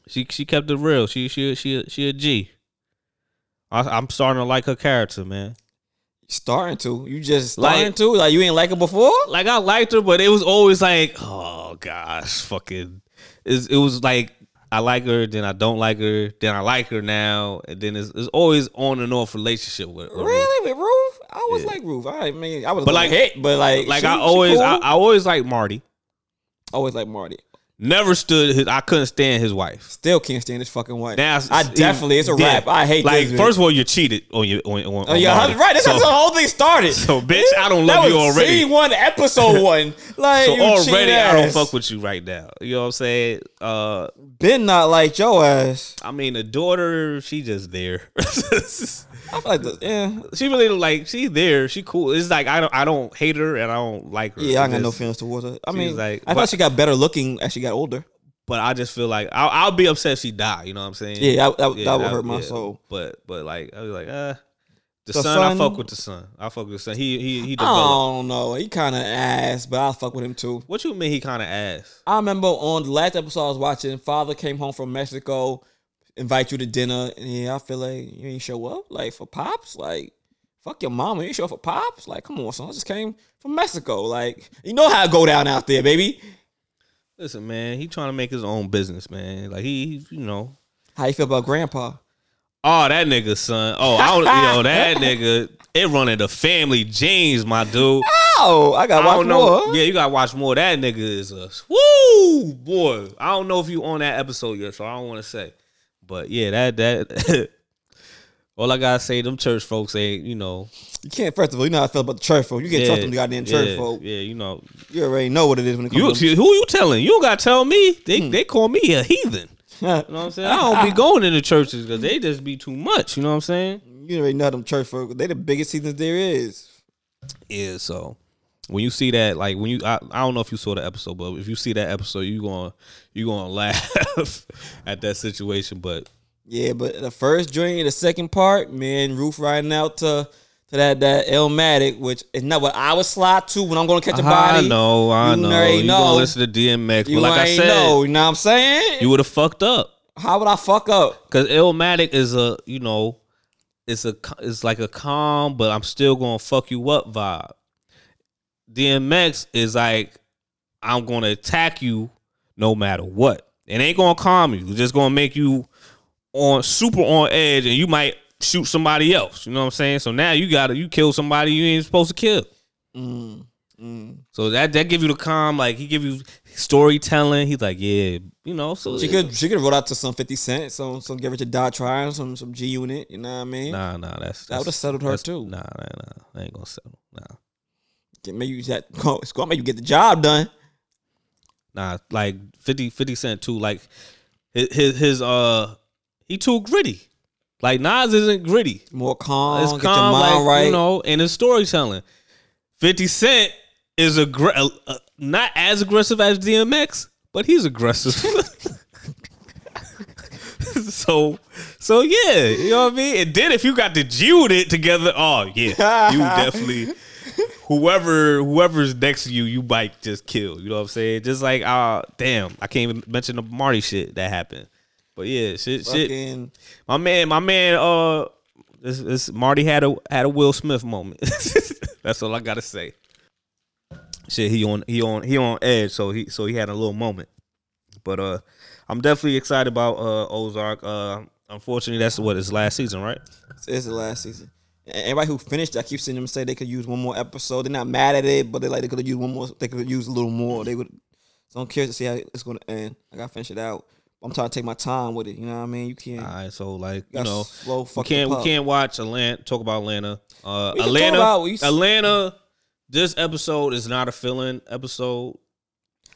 she she kept it real. She she she she a G. I, I'm starting to like her character, man. Starting to, you just Like- starting to, like you ain't like her before. Like I liked her, but it was always like, oh gosh, fucking. It's, it was like I like her, then I don't like her, then I like her now, and then it's, it's always on and off relationship with. Ruth. Really, with Ruth? I always Yeah. like Ruth. I mean, I was But like like- hit, but like, Like she- I always, cool. I, I always like Marty. always like Marty. Never stood his. I couldn't stand his wife. Still can't stand his fucking wife. Now I definitely, it's a yeah. rap. I hate Like this. first of all, you cheated on your on, on, Oh on yeah, Marty. right. That's so, how the whole thing started. so bitch, I don't love you already. Scene one, episode (laughs) one. Like so already, I don't fuck with you right now. You know what I'm saying? Uh, Ben not like your ass. I mean, the daughter, she just there. (laughs) I feel like the, yeah, she really like she's there. She cool. It's like I don't I don't hate her and I don't like her. yeah. I got no feelings towards her. I mean, like- I but- thought she got better looking as she got older. But I just feel like I'll, I'll be upset if she die. You know what I'm saying? Yeah, that, that, Yeah, that would hurt my yeah. soul. But but like I was like, uh the, The son, I fuck with the son. I fuck with the son. He he he I don't know. He kind of ass, but I fuck with him too. What you mean he kind of ass? I remember on the last episode I was watching, father came home from Mexico, invite you to dinner, and yeah, I feel like you ain't show up, like for pops, like fuck your mama, you ain't show up for pops, like come on, son, I just came from Mexico, like you know how it go down out there, baby. Listen, man, he trying to make his own business, man. Like he, you know. How you feel about grandpa? Oh, that nigga, son. Oh, I don't, yo, (laughs) that nigga, it running the family jeans, my dude. Oh, I got I watch know. more. Yeah, you gotta watch more. That nigga is a woo boy. I don't know if you on that episode yet, so I don't want to say. But yeah, that that. (laughs) all I gotta say, them church folks ain't, you know. You can't. First of all, you know how I feel about the church folk. You can't yeah, trust them goddamn church yeah, folk. Yeah, you know. You already know what it is when it You comes. to who you telling? You don't gotta tell me. They Hmm. they call me a heathen. (laughs) You know what I'm saying? I don't be going into churches because they just be too much. You know what I'm saying? You already know them church folk. They the biggest heathens there is. Yeah, so when you see that, like when you, I, I don't know if you saw the episode, but if you see that episode, you gonna you gonna (laughs) laugh at that situation. But Yeah, but the first joint, the second part, man, Ruth riding out to to that that Illmatic, which is not what I would slide to when I'm gonna catch a ah, body. know, I You know, already you know. gonna listen to DMX, You but like I said, know, you know what I'm saying? you would have fucked up. How would I fuck up? Cause Illmatic is a, you know, it's a it's like a calm, but I'm still gonna fuck you up vibe. DMX is like, I'm gonna attack you no matter what. It ain't gonna calm you. It's just gonna make you on super on edge, and you might shoot somebody else. You know what I'm saying? So now you gotta you kill somebody you ain't supposed to kill. Mm, mm. So that that give you the calm, like he give you storytelling. He's like, yeah, you know. So She could she could roll out to some Fifty Cent, some some give it to Die Trying, some some G Unit. You know what I mean? Nah, nah, that's That would've settled her too. Nah, nah, nah, that ain't gonna settle. Nah. Maybe that it's gonna make you get the job done. Nah, like 50, 50 Cent too. Like his, his his uh he too gritty. Like Nas isn't gritty. More calm, It's get your calm, mind like right. you know, and his storytelling. Fifty Cent is aggr- uh, uh, not as aggressive as DMX, but he's aggressive. (laughs) so, so yeah, you know what I mean. And then if you got the G with it together, oh yeah, you (laughs) definitely whoever whoever's next to you, you might just kill. You know what I'm saying? Just like uh, damn, I can't even mention the Marty shit that happened. But yeah, shit, shit. My man, my man, uh, this, this Marty had a had a Will Smith moment. (laughs) That's all I gotta say. Shit, he on he on he on edge, so he so he had a little moment. But uh, I'm definitely excited about uh Ozark. Uh, unfortunately, that's what his last season, right? it's the last season. Everybody who finished, I keep seeing them say they could use one more episode. They're not mad at it, but they like they could have used one more. They could use a little more. They would. So I'm curious to see how it's going to end. I got to finish it out. I'm trying to take my time with it. You know what I mean? You can't. All right, so like you gotta know, slow we can't we can't watch Atlanta. Talk about Atlanta. Uh, We can talk Atlanta, about- Atlanta. This episode is not a fill-in episode.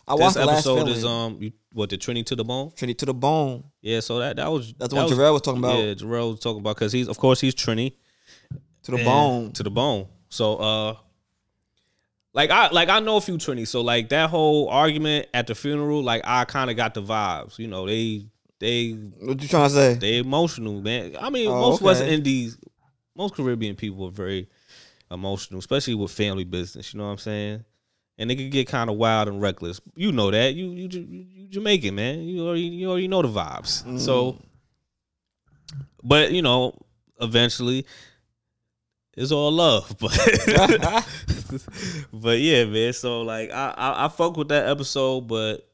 I watched This the last episode is um, you, what the Trinity to the bone. Trinity to the bone. Yeah, so that that was That's that what Jarrell was talking about. Yeah, Jarrell was talking about because he's of course he's Trini To the and- bone. to the bone. So uh, like I like I know a few Trini. So like that whole argument at the funeral, like I kind of got the vibes. You know, they they What you trying to say? they emotional, man. I mean, Oh, most West okay. Indies, most Caribbean people are very emotional, especially with family business. You know what I'm saying? And they can get kind of wild and reckless. You know that. You you you, you Jamaican man. You already you already know the vibes. So, but you know, eventually, it's all love. But (laughs) but yeah, man. So like, I, I I fuck with that episode, but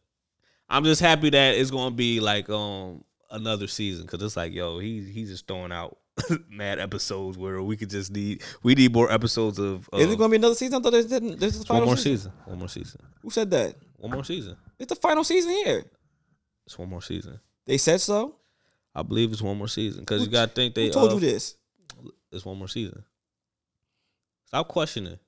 I'm just happy that it's gonna be like um another season because it's like yo, he he's just throwing out (laughs) mad episodes where we could just need we need more episodes of. of Is it going to be another season? I thought this, this is the one more season. season. One more season. Who said that? One more season. It's the final season here. It's one more season. They said so. I believe it's one more season because you got to think they Who told uh, you this? It's one more season. Stop questioning.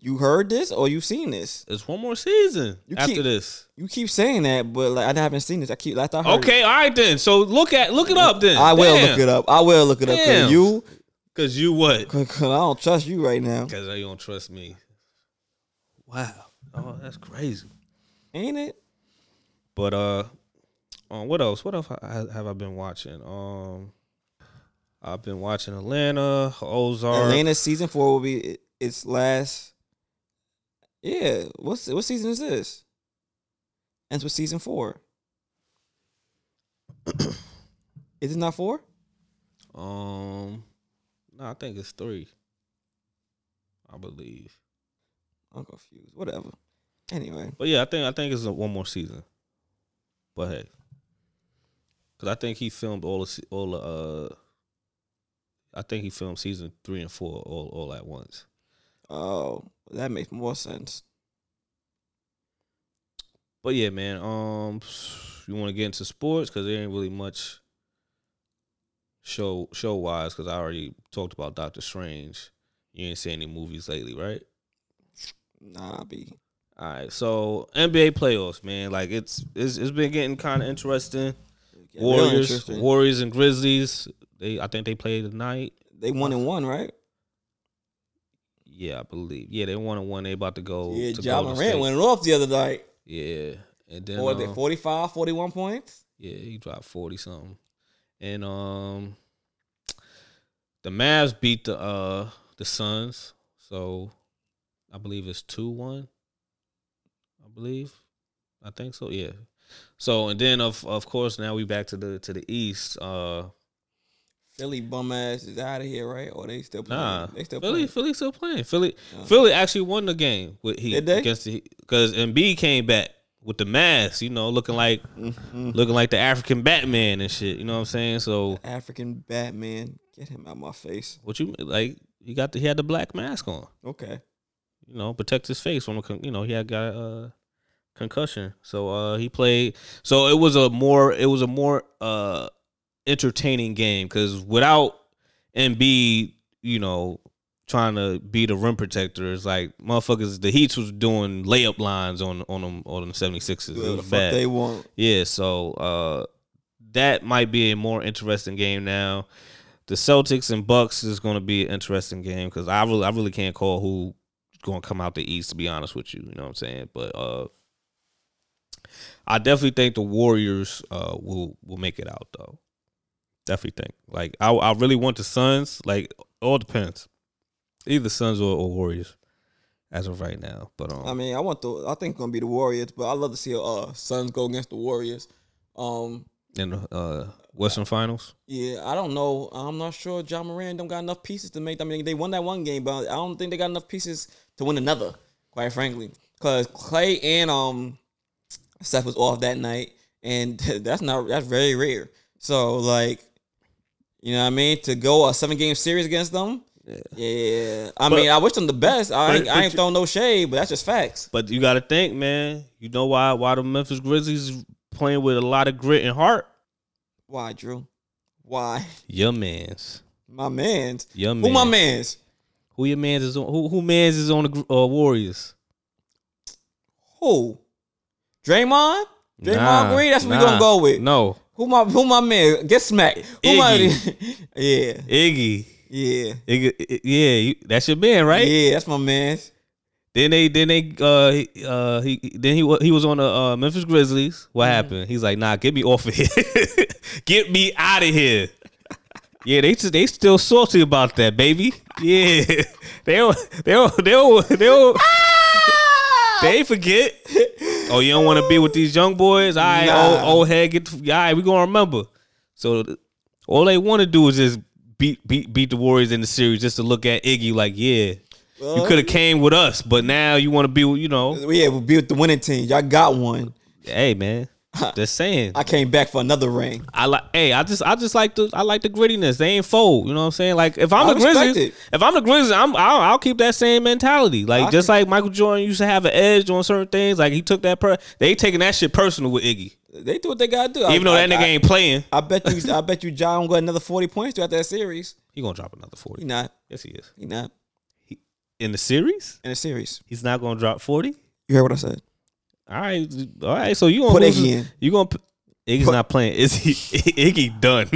You heard this or you seen this? It's one more season You after keep- this. You keep saying that, but like I haven't seen this. I keep last I heard. Okay, all right then. So look at look it up then. I will look it up. I will look it up. Cause you, Cause you what? Because I don't trust you right now, Cause you don't trust me. Wow. Oh, that's crazy. ain't it? But uh, um, what else? What else have I been watching? Um, I've been watching Atlanta, Ozark. Atlanta season four will be it- its last. Yeah, what's what season is this? Ends with season four. (clears throat) is it not four? Um, no, I think it's three. I believe. I'm confused. Whatever. Anyway, But yeah, I think I think it's a, one more season. But hey, because I think he filmed all the all the. Uh, I think he filmed season three and four all all at once. Oh, that makes more sense. But yeah, man. Um, (sighs) you want to get into sports because there ain't really much show show wise because I already talked about Doctor Strange. You ain't seen any movies lately, right? Nah, be All right, so NBA playoffs, man. Like it's it's, it's been getting kind of interesting. real Warriors. Warriors and Grizzlies. They I think they played tonight. They one and one, right? Yeah, I believe. Yeah, they won and one. They about to go. Yeah, to Ja Morant went off the other night. Yeah, and then What it, 45, 41 points? yeah, he dropped forty something, and um, the Mavs beat the uh the Suns, so I believe it's two one. I believe, I think so. Yeah. So and then of of course now we back to the to the East. Uh, Philly bum ass is out of here, right? Or they still playing? Nah, they still Philly, playing. Philly still playing. Philly, Yeah. Philly actually won the game with Heat Did they? against the because Embiid came back with the mask, you know, looking like Mhm. looking like the African Batman and shit. You know what I'm saying? So African Batman, get him out my face. what you like? He got the, he had the black mask on, Okay. you know, protect his face from a con- you know he had got a concussion. So uh he played. So it was a more it was a more uh entertaining game because without Embiid, you know, trying to be the rim protector, it's like motherfuckers. The Heats was doing layup lines on on them on the 76ers. Do It was bad. they want. Yeah, so uh that might be a more interesting game now. The Celtics and Bucks is going to be an interesting game because I really, I really can't call who going to come out the East. To be honest with you, you know what I'm saying. But uh I definitely think the Warriors uh will will make it out though. Definitely think like I I really want the Suns. Like all depends, either Suns or, or Warriors as of right now. But um, I mean, I want the. I think it's gonna be the Warriors, but I love to see uh Suns go against the Warriors. Um, in the uh Western Finals. yeah, I don't know. I'm not sure. Ja Morant don't got enough pieces to make. I mean, they won that one game, but I don't think they got enough pieces to win another. Quite frankly, because Clay and um Steph was off that night, and (laughs) that's not that's very rare. So like, you know what I mean? To go a seven game series against them. Yeah, I But- mean, I wish them the best. I but- ain't, I ain't throwing no shade, but that's just facts. But you got to think, man. You know why why the Memphis Grizzlies playing with a lot of grit and heart? Why, Drew? Why? Your man's, My man's. your man. Who my man's? Who your man's is on? Who who man's is on the uh, Warriors? Who? Draymond? Draymond Nah, Green? That's what we gonna go with. No, Who my who my man? Get smacked. Who my Yeah. Iggy. Yeah. Iggy, I- yeah, you, that's your man, right? Yeah, that's my man. Then they, then they, uh, he, uh, he, then he, wa- he was on the uh, Memphis Grizzlies. What Mm-hmm. happened? He's like, nah, get me off of here, (laughs) get me out of here. Yeah, they they still salty about that, baby. Yeah, (laughs) they don't, they don't, they don't, they don't, (laughs) they forget. Oh, you don't want to be with these young boys? All right, Nah. old, old head, get. the- All right, we gonna remember. So all they want to do is just beat beat beat the Warriors in the series, just to look at Iggy like, yeah, you could have came with us, but now you want to be, you know, Yeah, we'll be with the winning team. Y'all got one. hey man, (laughs) just saying. I came back for another ring. I like, hey, I just, I just like the, I like the grittiness. They ain't fold. You know what I'm saying? Like, if I'm I the Grizzlies, it. if I'm the Grizzlies, I'm, I'll, I'll keep that same mentality. Like, I just like Michael Jordan used to have an edge on certain things. Like, he took that, per, they taking that shit personal with Iggy, They do what they gotta do. even I, though that nigga ain't playing. I, bet you. I bet you, Ja got another forty points throughout that series. He gonna drop another forty. He not. Yes, he is. He not He, In the series, in the series. he's not gonna drop forty. You heard what I said? All right, all right. So you gonna Put Iggy in. You gonna Iggy's Put- not playing. Is he? (laughs) Iggy done. (laughs)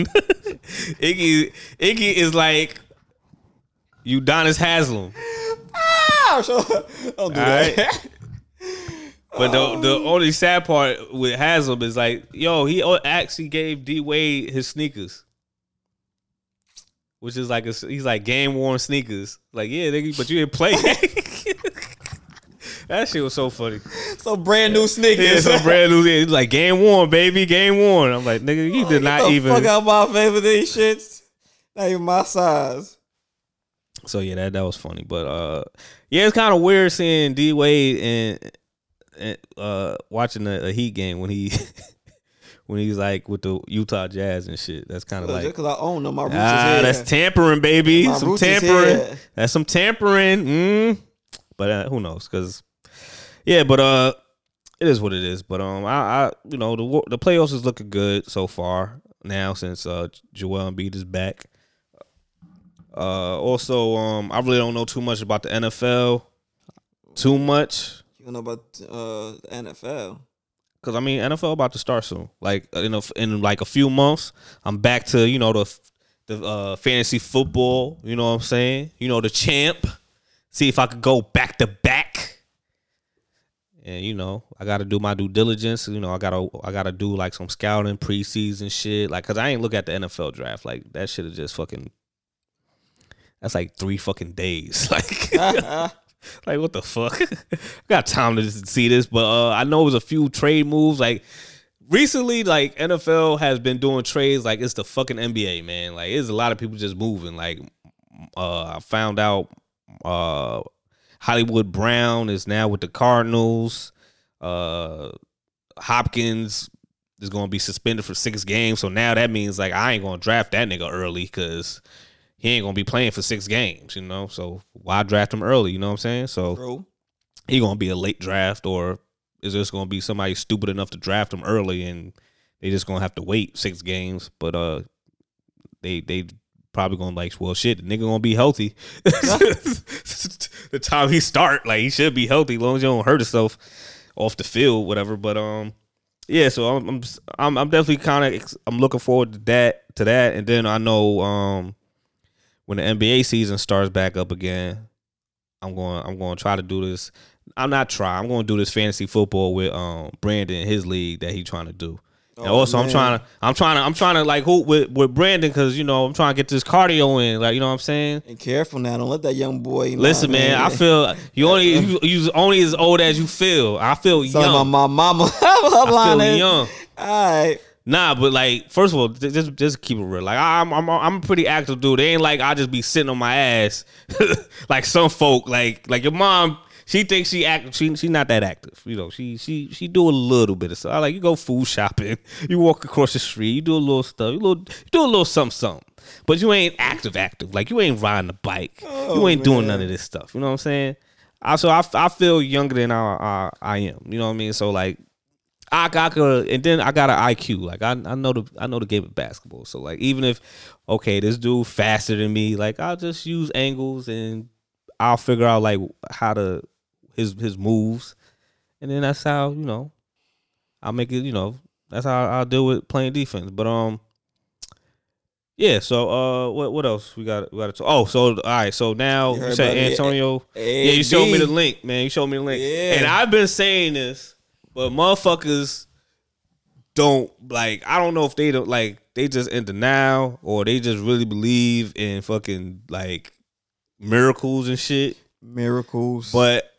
Iggy Iggy is like Udonis Haslam. Ah, sure. Don't do that. (laughs) But the the only sad part with Haslam is like, yo, he actually gave D Wade his sneakers, which is like a, he's like game worn sneakers. Like, yeah, nigga, but you didn't play. That shit was so funny. so brand new sneakers. Yeah, some brand new. He's like game one, baby, game one. I'm like, nigga, you did Get not even. fuck out my favorite these shits. Not even my size. So yeah, that that was funny. But uh, yeah, it's kind of weird seeing D Wade and, and uh watching a, a Heat game when he (laughs) when he's like with the Utah Jazz and shit. That's kind of like because I own them, my roots ah, that's tampering, baby. My some tampering. That's some tampering. Mm. But uh, who knows? Because yeah, but uh, it is what it is. But um, I, I you know the the playoffs is looking good so far now since uh Joel Embiid is back. Uh, also, um, I really don't know too much about the NFL. Too much, You don't know about uh, the NFL. cause I mean NFL about to start soon. Like in a, in like a few months, I'm back to you know the the uh, fantasy football. You know what I'm saying? You know the champ see if I could go back to back. And you know, I got to do my due diligence. You know, I gotta I gotta do like some scouting preseason shit. Like, cause I ain't look at the NFL draft. Like that shit is just fucking. That's like three fucking days. (laughs) Like, (laughs) like what the fuck? (laughs) got time to see this, but uh, I know it was a few trade moves. Like recently, like NFL has been doing trades like it's the fucking NBA, man. Like it's a lot of people just moving. Like uh, I found out uh, Hollywood Brown is now with the Cardinals. Uh, Hopkins is going to be suspended for six games, so now that means like I ain't going to draft that nigga early because he ain't going to be playing for six games, you know. So why draft him early? You know what I'm saying? So Bro. he going to be a late draft, or is this going to be somebody stupid enough to draft him early and they just going to have to wait six games? But uh, they they probably gonna like, well, shit, the nigga gonna be healthy. (laughs) the time he start, like he should be healthy, as long as you don't hurt yourself off the field, whatever. But um, yeah, so I'm I'm I'm, definitely kind of I'm looking forward to that to that, and then I know um when the NBA season starts back up again, I'm going I'm going to try to do this. I'm not try. I'm going to do this fantasy football with um Brandon his league that he trying to do. And Oh, also, I'm oh, trying to, I'm trying to, I'm trying to like hoop with with Brandon because you know I'm trying to get this cardio in. Like you know what I'm saying. And careful now. Don't let that young boy. you know Listen, man, I feel you only you, you only as old as you feel. I feel like young. my, (laughs) my mama. I'm feel young. All right. Nah, but like, first of all, just just keep it real. Like, I'm I'm I'm a pretty active dude. It ain't like I just be sitting on my ass (laughs) like some folk. Like like your mom, she thinks she act. She she not that active. You know, she she she do a little bit of stuff. I like you go food shopping, (laughs) you walk across the street, you do a little stuff, you little you do a little something something. But you ain't active active. Like you ain't riding the bike. you Oh, ain't doing none of this stuff. You know what I'm saying? I so I, I feel younger than I, I I am. You know what I mean? So like I, I could, and then I got an IQ. Like I, I know the, I know the game of basketball. So like, even if, okay, this dude faster than me, like I'll just use angles and I'll figure out like how to his his moves, and then that's how you know, I'll make it. You know, that's how I'll deal with playing defense. But um, yeah. So uh, what what else we got? We got to. Oh, so all right. So now You you, said Antonio. AB. Yeah, you showed me the link, man. You showed me the link. Yeah. And I've been saying this, but motherfuckers don't like I don't know if they don't like they just in denial or they just really believe in fucking like miracles and shit. Miracles. But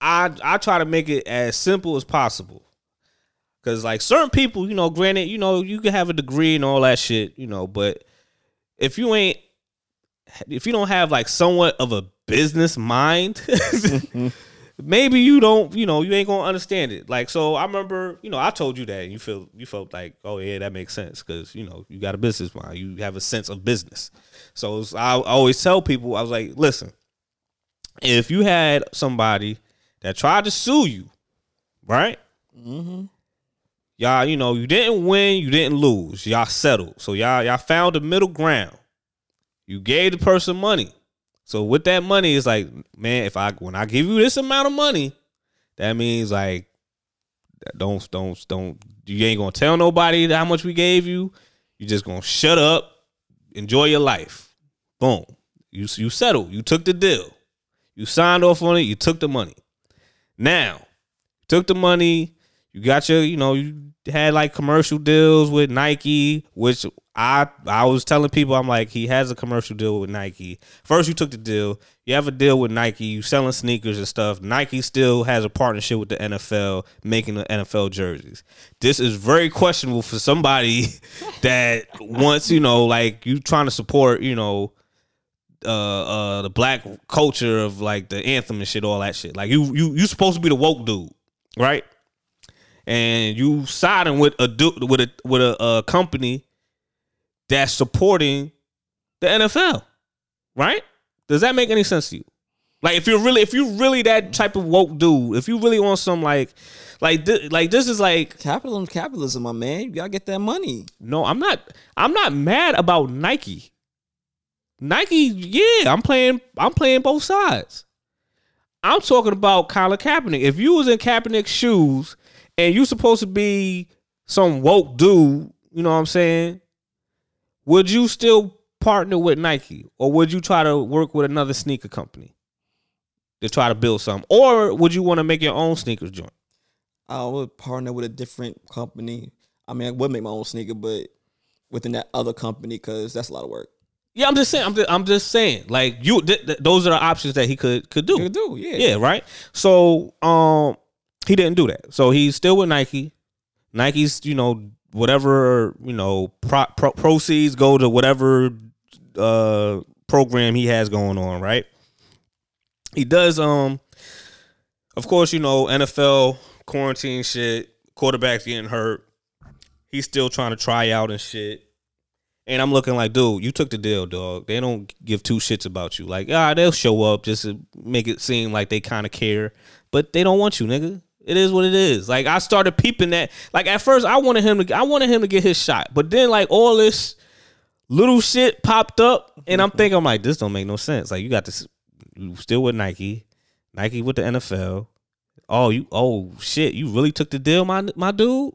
I I try to make it as simple as possible. Cause like certain people, you know, granted, you know, you can have a degree and all that shit, you know, but if you ain't if you don't have like somewhat of a business mind, (laughs) maybe you don't, you know, you ain't gonna understand it. Like, so I remember, you know, I told you that, and you feel you felt like, oh yeah, that makes sense because you know you got a business mind, you have a sense of business. So it's- I always tell people, I was like, listen, if you had somebody that tried to sue you, right? mm-hmm. Y'all, you know, you didn't win, you didn't lose. Y'all settled. So y'all y'all found a middle ground. You gave the person money. So with that money, it's like, man, if I when I give you this amount of money, that means like don't don't don't you ain't gonna tell nobody how much we gave you. You just gonna shut up, enjoy your life. Boom. You you settled. You took the deal. You signed off on it. You took the money. Now, took the money. You got your, you know, you had like commercial deals with Nike, which I I was telling people I'm like he has a commercial deal with Nike. First, you took the deal. You have a deal with Nike. You selling sneakers and stuff. Nike still has a partnership with the NFL, making the NFL jerseys. This is very questionable for somebody (laughs) that wants, you know, like you trying to support, you know, uh uh the black culture of like the anthem and shit, all that shit. Like you you you supposed to be the woke dude, right? And you siding with a du- with a with a, uh company that's supporting the NFL, right? Does that make any sense to you? Like if you're really if you're really that type of woke dude, if you really want some like like thi- like this is like Capitalism, capitalism, my man. You gotta get that money. no, I'm not. I'm not mad about Nike. Nike, yeah, I'm playing. I'm playing both sides. I'm talking about Colin Kaepernick. If you was in Kaepernick's shoes and you supposed to be some woke dude, you know what I'm saying? Would you still partner with Nike, or would you try to work with another sneaker company? to try to build something, or would you want to make your own sneakers joint? I would partner with a different company. I mean, I would make my own sneaker, but within that other company because that's a lot of work. Yeah, I'm just saying. I'm just, I'm just saying. Like you, th- th- those are the options that he could could do. Could do, yeah. Yeah, right. So, um, he didn't do that. So he's still with Nike. Nike's, you know, whatever you know, pro- pro- proceeds go to whatever uh program he has going on. Right. He does. Um, of course, you know, NFL quarantine shit. Quarterbacks getting hurt. He's still trying to try out and shit. And I'm looking like, dude, you took the deal, dog. They don't give two shits about you. Like, ah, they'll show up just to make it seem like they kind of care, but they don't want you, nigga. It is what it is. Like, I started peeping that. Like, at first, I wanted him to, I wanted him to get his shot, but then like all this little shit popped up, and I'm thinking, I'm like, this don't make no sense. Like, you got this, you still with Nike, Nike with the NFL. Oh, you, oh shit, you really took the deal, my my dude.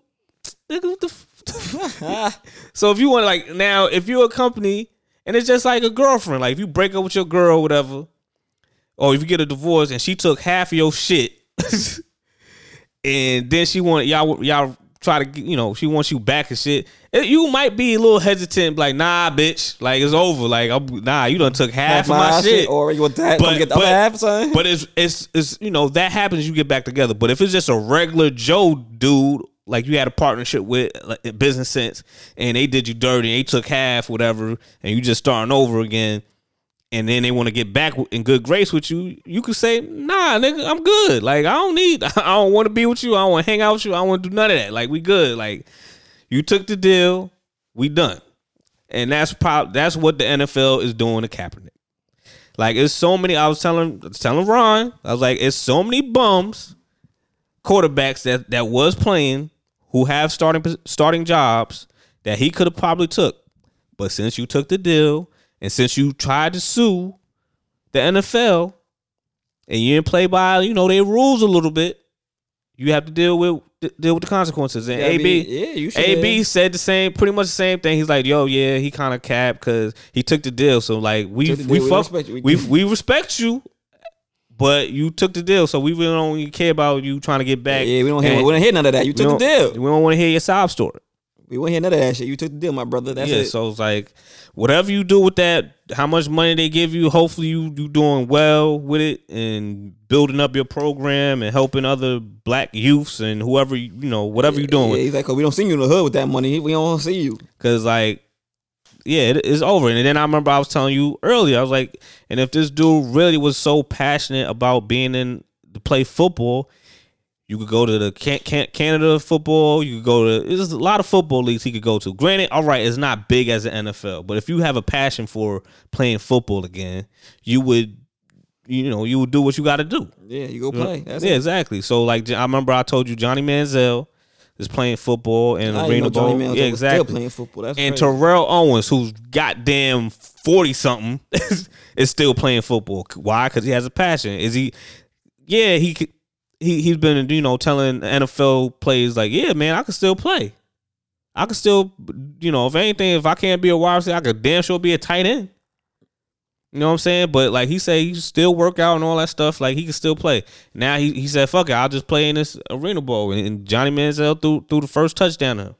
Nigga, what the. (laughs) so if you want like now, if you're a company and it's just like a girlfriend, like if you break up with your girl, whatever, or if you get a divorce and she took half of your shit, (laughs) and then she want y'all y'all try to you know she wants you back and shit, it- you might be a little hesitant, like nah, bitch, like it's over, like I'm, nah, you done took half, of my, shit. or you want that? But- get the but- other half, son. But it's it's it's you know that happens. You get back together. But if it's just a regular Joe dude, like you had a partnership with like, in business sense, and they did you dirty, they took half, whatever, and you just starting over again, and then they want to get back in good grace with you, you could say, Nah, nigga, I'm good. Like I don't need, (laughs) I don't want to be with you. I don't want to hang out with you. I don't want to do none of that. Like we good. Like you took the deal, we done, and that's prob- that's what the NFL is doing to Kaepernick. Like it's so many. I was telling I was telling Ron, I was like, it's so many bums, quarterbacks that that was playing who have starting starting jobs that he could have probably took, but since you took the deal and since you tried to sue the NFL and you didn't play by you know their rules a little bit, you have to deal with deal with the consequences. And Yeah, I AB, mean, yeah, you should. AB said the same, pretty much the same thing. He's like, "Yo, yeah, he kind of capped because he took the deal. So like, we we fuck, respect you. We we we respect you, but you took the deal. So we really don't even care about you trying to get back. Yeah, we don't hear. We don't hear none of that. You took the deal. We don't want to hear your sob story. We won't hear none of that shit. You took the deal, my brother. That's yeah, it. so it's like whatever you do with that, how much money they give you, hopefully you you doing well with it and building up your program and helping other black youths and whoever you know whatever you're doing Yeah, he's we don't see you in the hood with that money. We don't see you. Cause like, yeah, it, it's over. And then I remember I was telling you earlier, I was like, and if this dude really was so passionate about being in to play football, you could go to the can, can, Canada football. You could go to there's a lot of football leagues he could go to. Granted, all right, it's not big as the NFL, but if you have a passion for playing football again, you would, you know, you would do what you got to do. Yeah, you go play. That's yeah, it. exactly. So like, I remember I told you Johnny Manziel is playing football and Arena Bowl. Yeah, exactly playing football. That's and crazy. Terrell Owens, who's goddamn forty something, (laughs) is still playing football. Why? Because he has a passion. Is he? Yeah, he he he's been you know telling NFL players like, yeah, man, I can still play. I can still, you know, if anything, if I can't be a wide receiver, I could damn sure be a tight end. You know what I'm saying? But like he said, he still work out and all that stuff. Like he can still play. Now he, he said, "Fuck it, I'll just play in this arena bowl." And, and Johnny Manziel threw threw the first touchdown to him.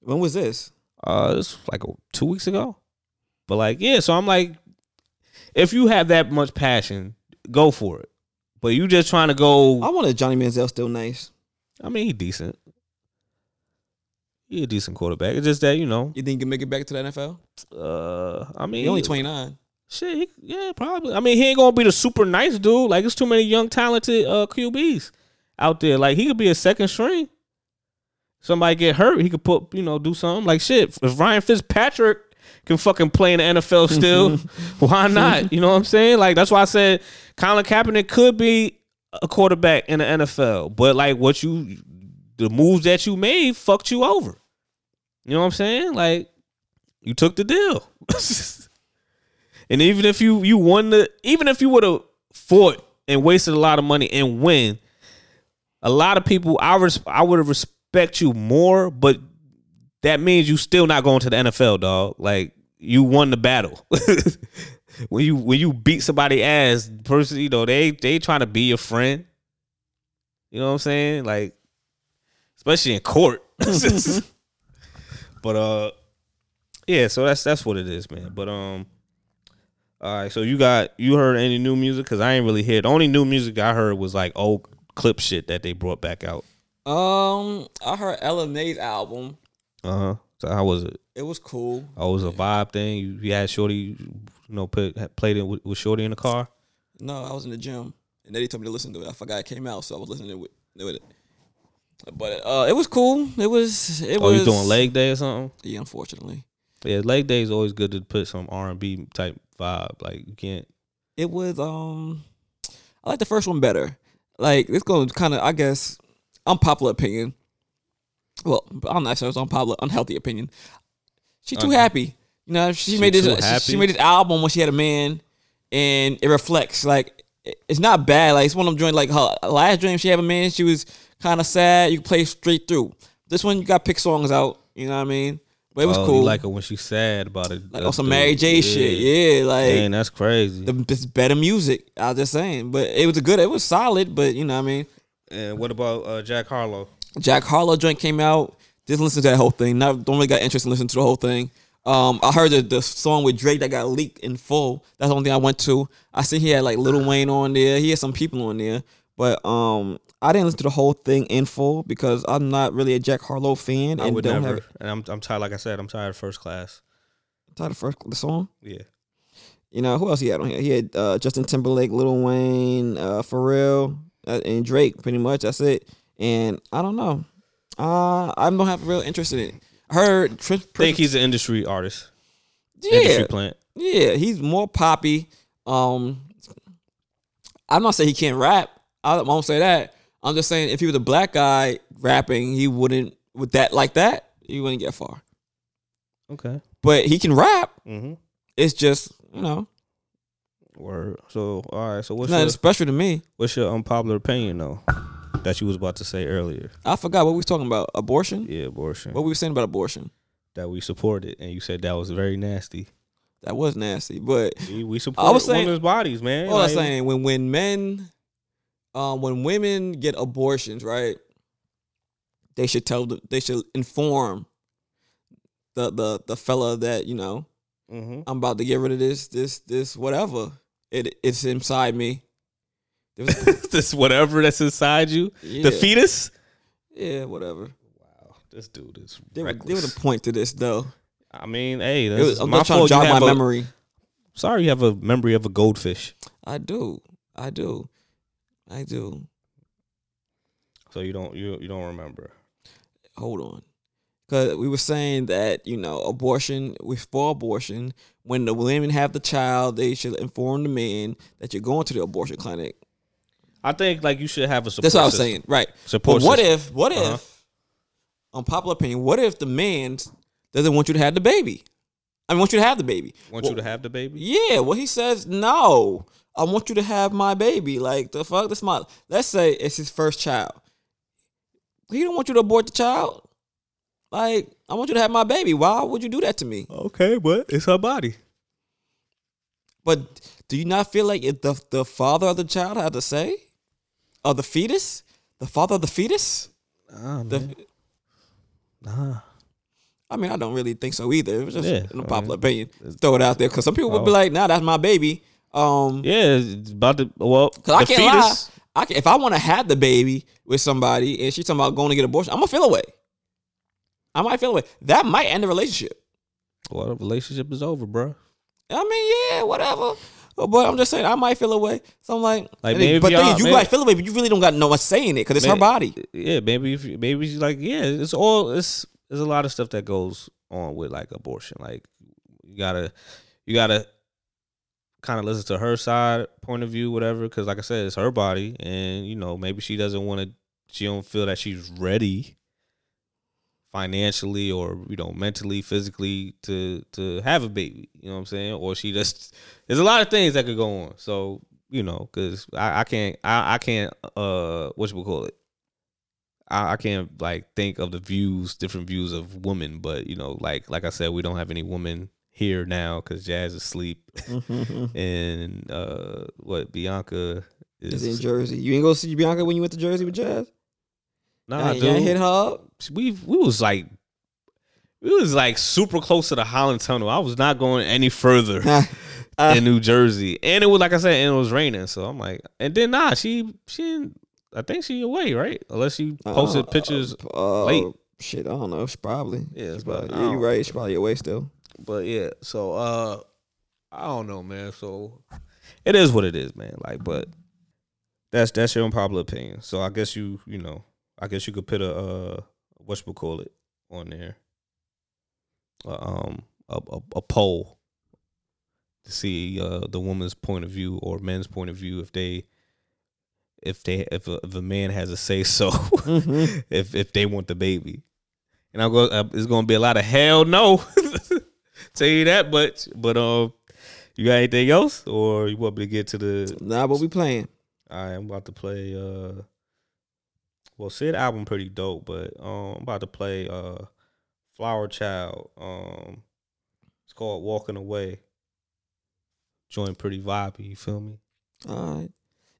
when was this? Uh, it's like two weeks ago. But like, yeah. So I'm like, if you have that much passion, go for it. But you just trying to go. I wanted Johnny Manziel still nice. I mean, he decent. He a decent quarterback. It's just that you know. You think he can make it back to the NFL? Uh, I mean, He only twenty nine. Shit, he, yeah, probably. I mean, he ain't gonna be the super nice dude. Like, it's too many young, talented uh QBs out there. Like, he could be a second string. Somebody get hurt, he could put, you know, do something. Like, shit, if Ryan Fitzpatrick can fucking play in the NFL still, (laughs) why not? You know what I'm saying? Like, that's why I said Colin Kaepernick could be a quarterback in the NFL, but like, what you, the moves that you made fucked you over. You know what I'm saying? Like, you took the deal. (laughs) And even if you you won the even if you would have fought and wasted a lot of money and win, a lot of people I res- I would have respect you more, but that means you still not going to the NFL, dog. Like you won the battle. (laughs) when you when you beat somebody ass, person, you know they they trying to be your friend. You know what I'm saying? Like, especially in court. (laughs) but uh, yeah. So that's that's what it is, man. But um, all right. So you got you heard any new music? Because I ain't really hear. The only new music I heard was like old clip shit that they brought back out. Um, I heard Ella Mai's album. Uh huh. So how was it? It was cool. Oh, it was a vibe thing. You, you had Shorty, you know, put played it with, with Shorty in the car. No, I was in the gym, and then he told me to listen to it. I forgot it came out, so I was listening with, with it. But uh, it was cool. It was. It Oh, was you doing leg day or something? Yeah, unfortunately, Yeah, leg day is always good to put some R and B type vibe. Like you can't. it was. Um, I like the first one better. Like it's going to kind of, I guess, unpopular opinion. Well, I'm not sure it's unpopular, unhealthy opinion. She too Okay. happy. You know, she, She made this. She, she made this album when she had a man, and it reflects. Like it's not bad. Like it's one of them joints. Like her last dream, she had a man. She was kind of sad. You play straight through. This one, you got pick songs out. You know what I mean? But it was oh, cool. like it when she's sad about it. like on some Mary J shit. Yeah, like Man, that's crazy. the it's better music. I was just saying, but it was a good. It was solid, but you know what I mean. and what about uh, Jack Harlow? Jack Harlow joint came out. Didn't listen to that whole thing. Not don't really got interest in listening to the whole thing. Um, I heard the, the song with Drake that got leaked in full. That's the only thing I went to. I see he had like Lil Wayne on there. He had some people on there, but um, I didn't listen to the whole thing in full because I'm not really a Jack Harlow fan I and would don't never. have And I'm I'm tired. Like I said, I'm tired of first class. tired of first the song. Yeah. You know who else he had on here? He had uh, Justin Timberlake, Lil Wayne, uh, Pharrell, uh, and Drake. Pretty much that's it. And I don't know. Uh, I don't have real interest in it. I heard Tri- think he's an industry artist. yeah, Industry plant. yeah, he's more poppy. Um, I'm not saying he can't rap. I won't say that. I'm just saying if he was a black guy rapping, he wouldn't with that like that. He wouldn't get far. Okay. But he can rap. Mm-hmm. It's just you know Word. So all right. So what's nothing your special to me. what's your unpopular opinion though? That you was about to say earlier. I forgot what we was talking about. Abortion. Yeah, abortion. What we were saying about abortion. that we supported, and you said that was very nasty. That was nasty. But We, we support was saying- women's bodies, man. all I'm saying when when men, um, when women get abortions, right? They should tell the, they should inform the the the fella that you know mhm. I'm about to get rid of this this this whatever it it's inside me. (laughs) This whatever that's inside you, yeah, the fetus. yeah, whatever. Wow, this dude is There, reckless. there was a point to this though. I mean, hey, that's was, I'm my not trying to fault. You jog my a, memory. sorry, you have a memory of a goldfish, I do, I do, I do. so you don't you you don't remember. hold on. Because we were saying that, you know, abortion, we for abortion, when the women have the child, they should inform the man that you're going to the abortion clinic. I think like you should have a support. That's what I was system. saying. Right. Support But what system. if, what Uh-huh. if, unpopular opinion, what if the man doesn't want you to have the baby? I mean, want you to have the baby. want Well, you to have the baby? Yeah, well, he says, no, I want you to have my baby. Like, the fuck, this my, let's say it's his first child. He don't want you to abort the child. Like, I want you to have my baby. Why would you do that to me? Okay, but it's her body. But do you not feel like if the the father of the child had to say, of the fetus, the father of the fetus? Nah, The, man. Nah. I mean, I don't really think so either. It was just Yeah, an I unpopular mean, opinion. Throw it out there because some people would be Oh. like, "Nah, that's my baby." Um, Yeah, it's about to well. Cause I can't fetus, lie. I can, if I want to have the baby with somebody and she's talking about going to get abortion, I'm gonna feel away. I might feel away. That might end the relationship. Well, the relationship is over, bro. I mean, yeah, whatever. But I'm just saying, I might feel away. So I'm like, Like, maybe but is, you maybe- might feel away, but you really don't got no one saying it because it's her body. Yeah, maybe if you- maybe she's like, yeah, it's all it's there's a lot of stuff that goes on with like abortion. Like you gotta you gotta kind of listen to her side point of view, whatever. Because like I said, it's her body, and you know maybe she doesn't want to. She don't feel that she's ready financially or you know mentally physically to to have a baby you know what i'm saying or she just there's a lot of things that could go on so you know because I, I can't I, I can't uh what you call it I, I can't like think of the views different views of women but you know like like i said we don't have any women here now because Jazz is asleep, (laughs) and uh, what Bianca Is is. in Jersey. You ain't go see Bianca when you went to Jersey with Jazz? nah, you ain't hit her up? We we was like. We was like super close to the Holland Tunnel. I was not going any further Uh, (laughs) in New Jersey, and it was like I said, and it was raining. So I'm like, and then nah, she she, I think she away, right? Unless she posted uh, pictures uh, late. Shit, I don't know. She probably. Yeah, She's but probably- yeah, you're right. She's probably away still. But yeah, so uh I don't know, man. So it is what it is, man. Like, but that's that's your unpopular opinion. So I guess you you know I guess you could put a uh what you call it on there, uh, um a, a a poll to see uh the woman's point of view or men's point of view if they if they if a, if a man has a say so Mhm. (laughs) if if they want the baby. And I'm going. Uh, it's going to be a lot of hell no. (laughs) Tell you that much. But um, you got anything else, or you want me to get to the? Nah, but we playing. I am about to play. Uh, well, Syd album pretty dope, but um, I'm about to play uh, Flower Child. Um, it's called Walking Away. Joint pretty vibey. You feel me? All right.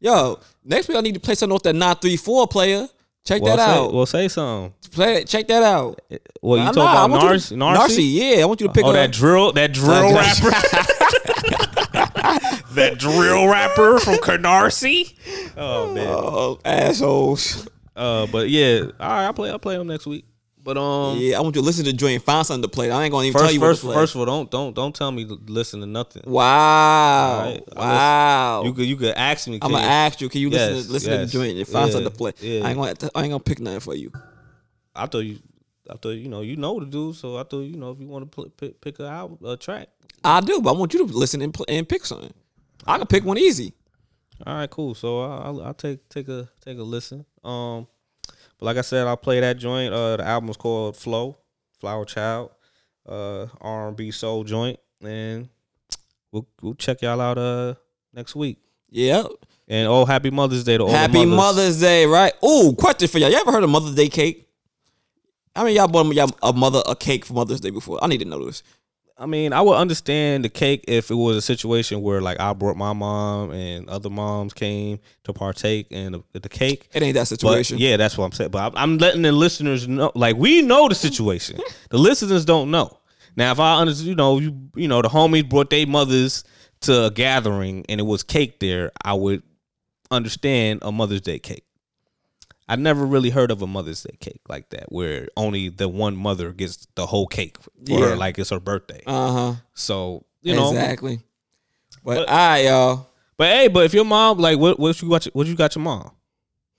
Yo, next week I need to play something off that 934 player. Check well, that say, out. Well, say something. play it. Check that out. Well, you Nah, talk nah, I about Nars, to- Narcy? Yeah, I want you to pick oh, up. that drill, that drill rapper, (laughs) that drill rapper from Canarsie. Oh man. Oh, assholes. Uh, but yeah, all right, I'll play. I'll play them next week. But um, Yeah, I want you to listen to joint and find something to play. I ain't gonna even tell you first, what to play. first of all, don't don't don't tell me to listen to nothing. wow. Alright, I wow. You could you could ask me. I'm gonna you- ask you, can you listen to listen yes. to the joint and find Yeah, something to play? yeah. I ain't gonna I ain't gonna pick nothing for you. I thought you. I thought you know you know what to do, so I thought you know if you want to pick, pick a album, a track. I do, but I want you to listen and, and pick something. I can pick one easy. All right, cool. So I'll, I'll, I'll take take a take a listen. Um, but like I said, I'll play that joint. Uh, the album's called Flow, Flower Child, uh, R and B soul joint, and we'll we'll check y'all out uh next week. Yep. And oh, happy Mother's Day to all Happy mothers. Mother's Day, right? Ooh, question for y'all. You ever heard of Mother's Day cake? I mean, y'all bought y'all a mother a cake for Mother's Day before. I need to know this. I mean, I would understand the cake if it was a situation where like I brought my mom and other moms came to partake in the, the cake. It ain't that But situation. yeah, that's what I'm saying. But I'm, I'm letting the listeners know, like we know the situation. (laughs) the listeners don't know. Now, if I understand, you know, you you know, the homies brought their mothers to a gathering and it was cake there, I would understand a Mother's Day cake. I never really heard of a Mother's Day cake like that, where only the one mother gets the whole cake for Yeah. her, like it's her birthday. Uh huh. So you know, exactly. But, But- right, y'all. but hey, but if your mom like, what what you got? Your, what you got your mom?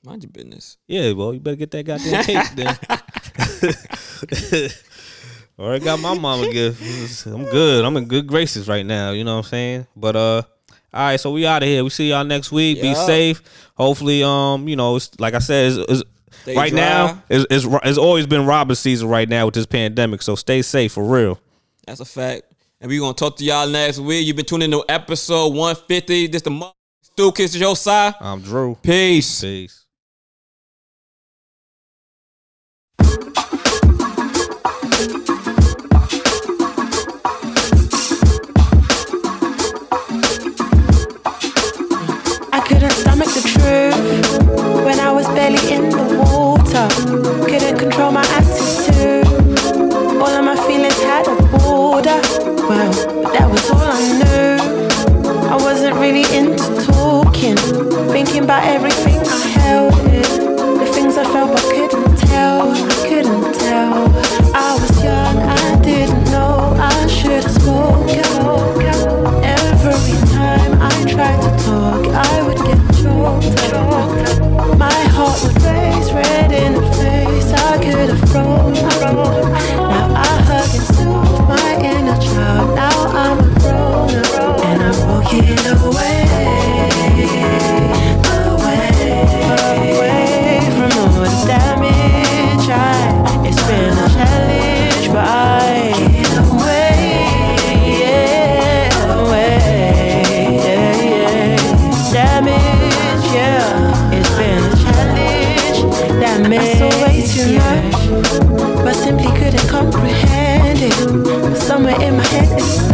Mind your business. Yeah, well, you better get that goddamn cake then. (laughs) (laughs) Or I got my mama gift. I'm good. I'm in good graces right now. You know what I'm saying? But uh, all right. So we out of here. We see y'all next week. Be safe. Hopefully, um, you know, it's, like I said, it's, it's, right dry. now, it's, it's it's always been robber season right now with this pandemic. So stay safe for real. That's a fact. And we gonna talk to y'all next week. You've been tuning in to episode 150. This the Mo- Stu Kiss your side. I'm Drew. Peace. Peace. up. Couldn't control my attitude. All of my feelings had a border. Well, that was all I knew. I wasn't really into talking, thinking about everything I held in. The things I felt but couldn't tell, I couldn't tell. I was young, I didn't know I should have spoken. Every time I tried to talk, I would get choked. My heart would race red in the face. I could have grown. Now I hug my inner child. Now I'm a grown and I'm away. amazing. So way too much, but simply couldn't comprehend it. Somewhere in my head,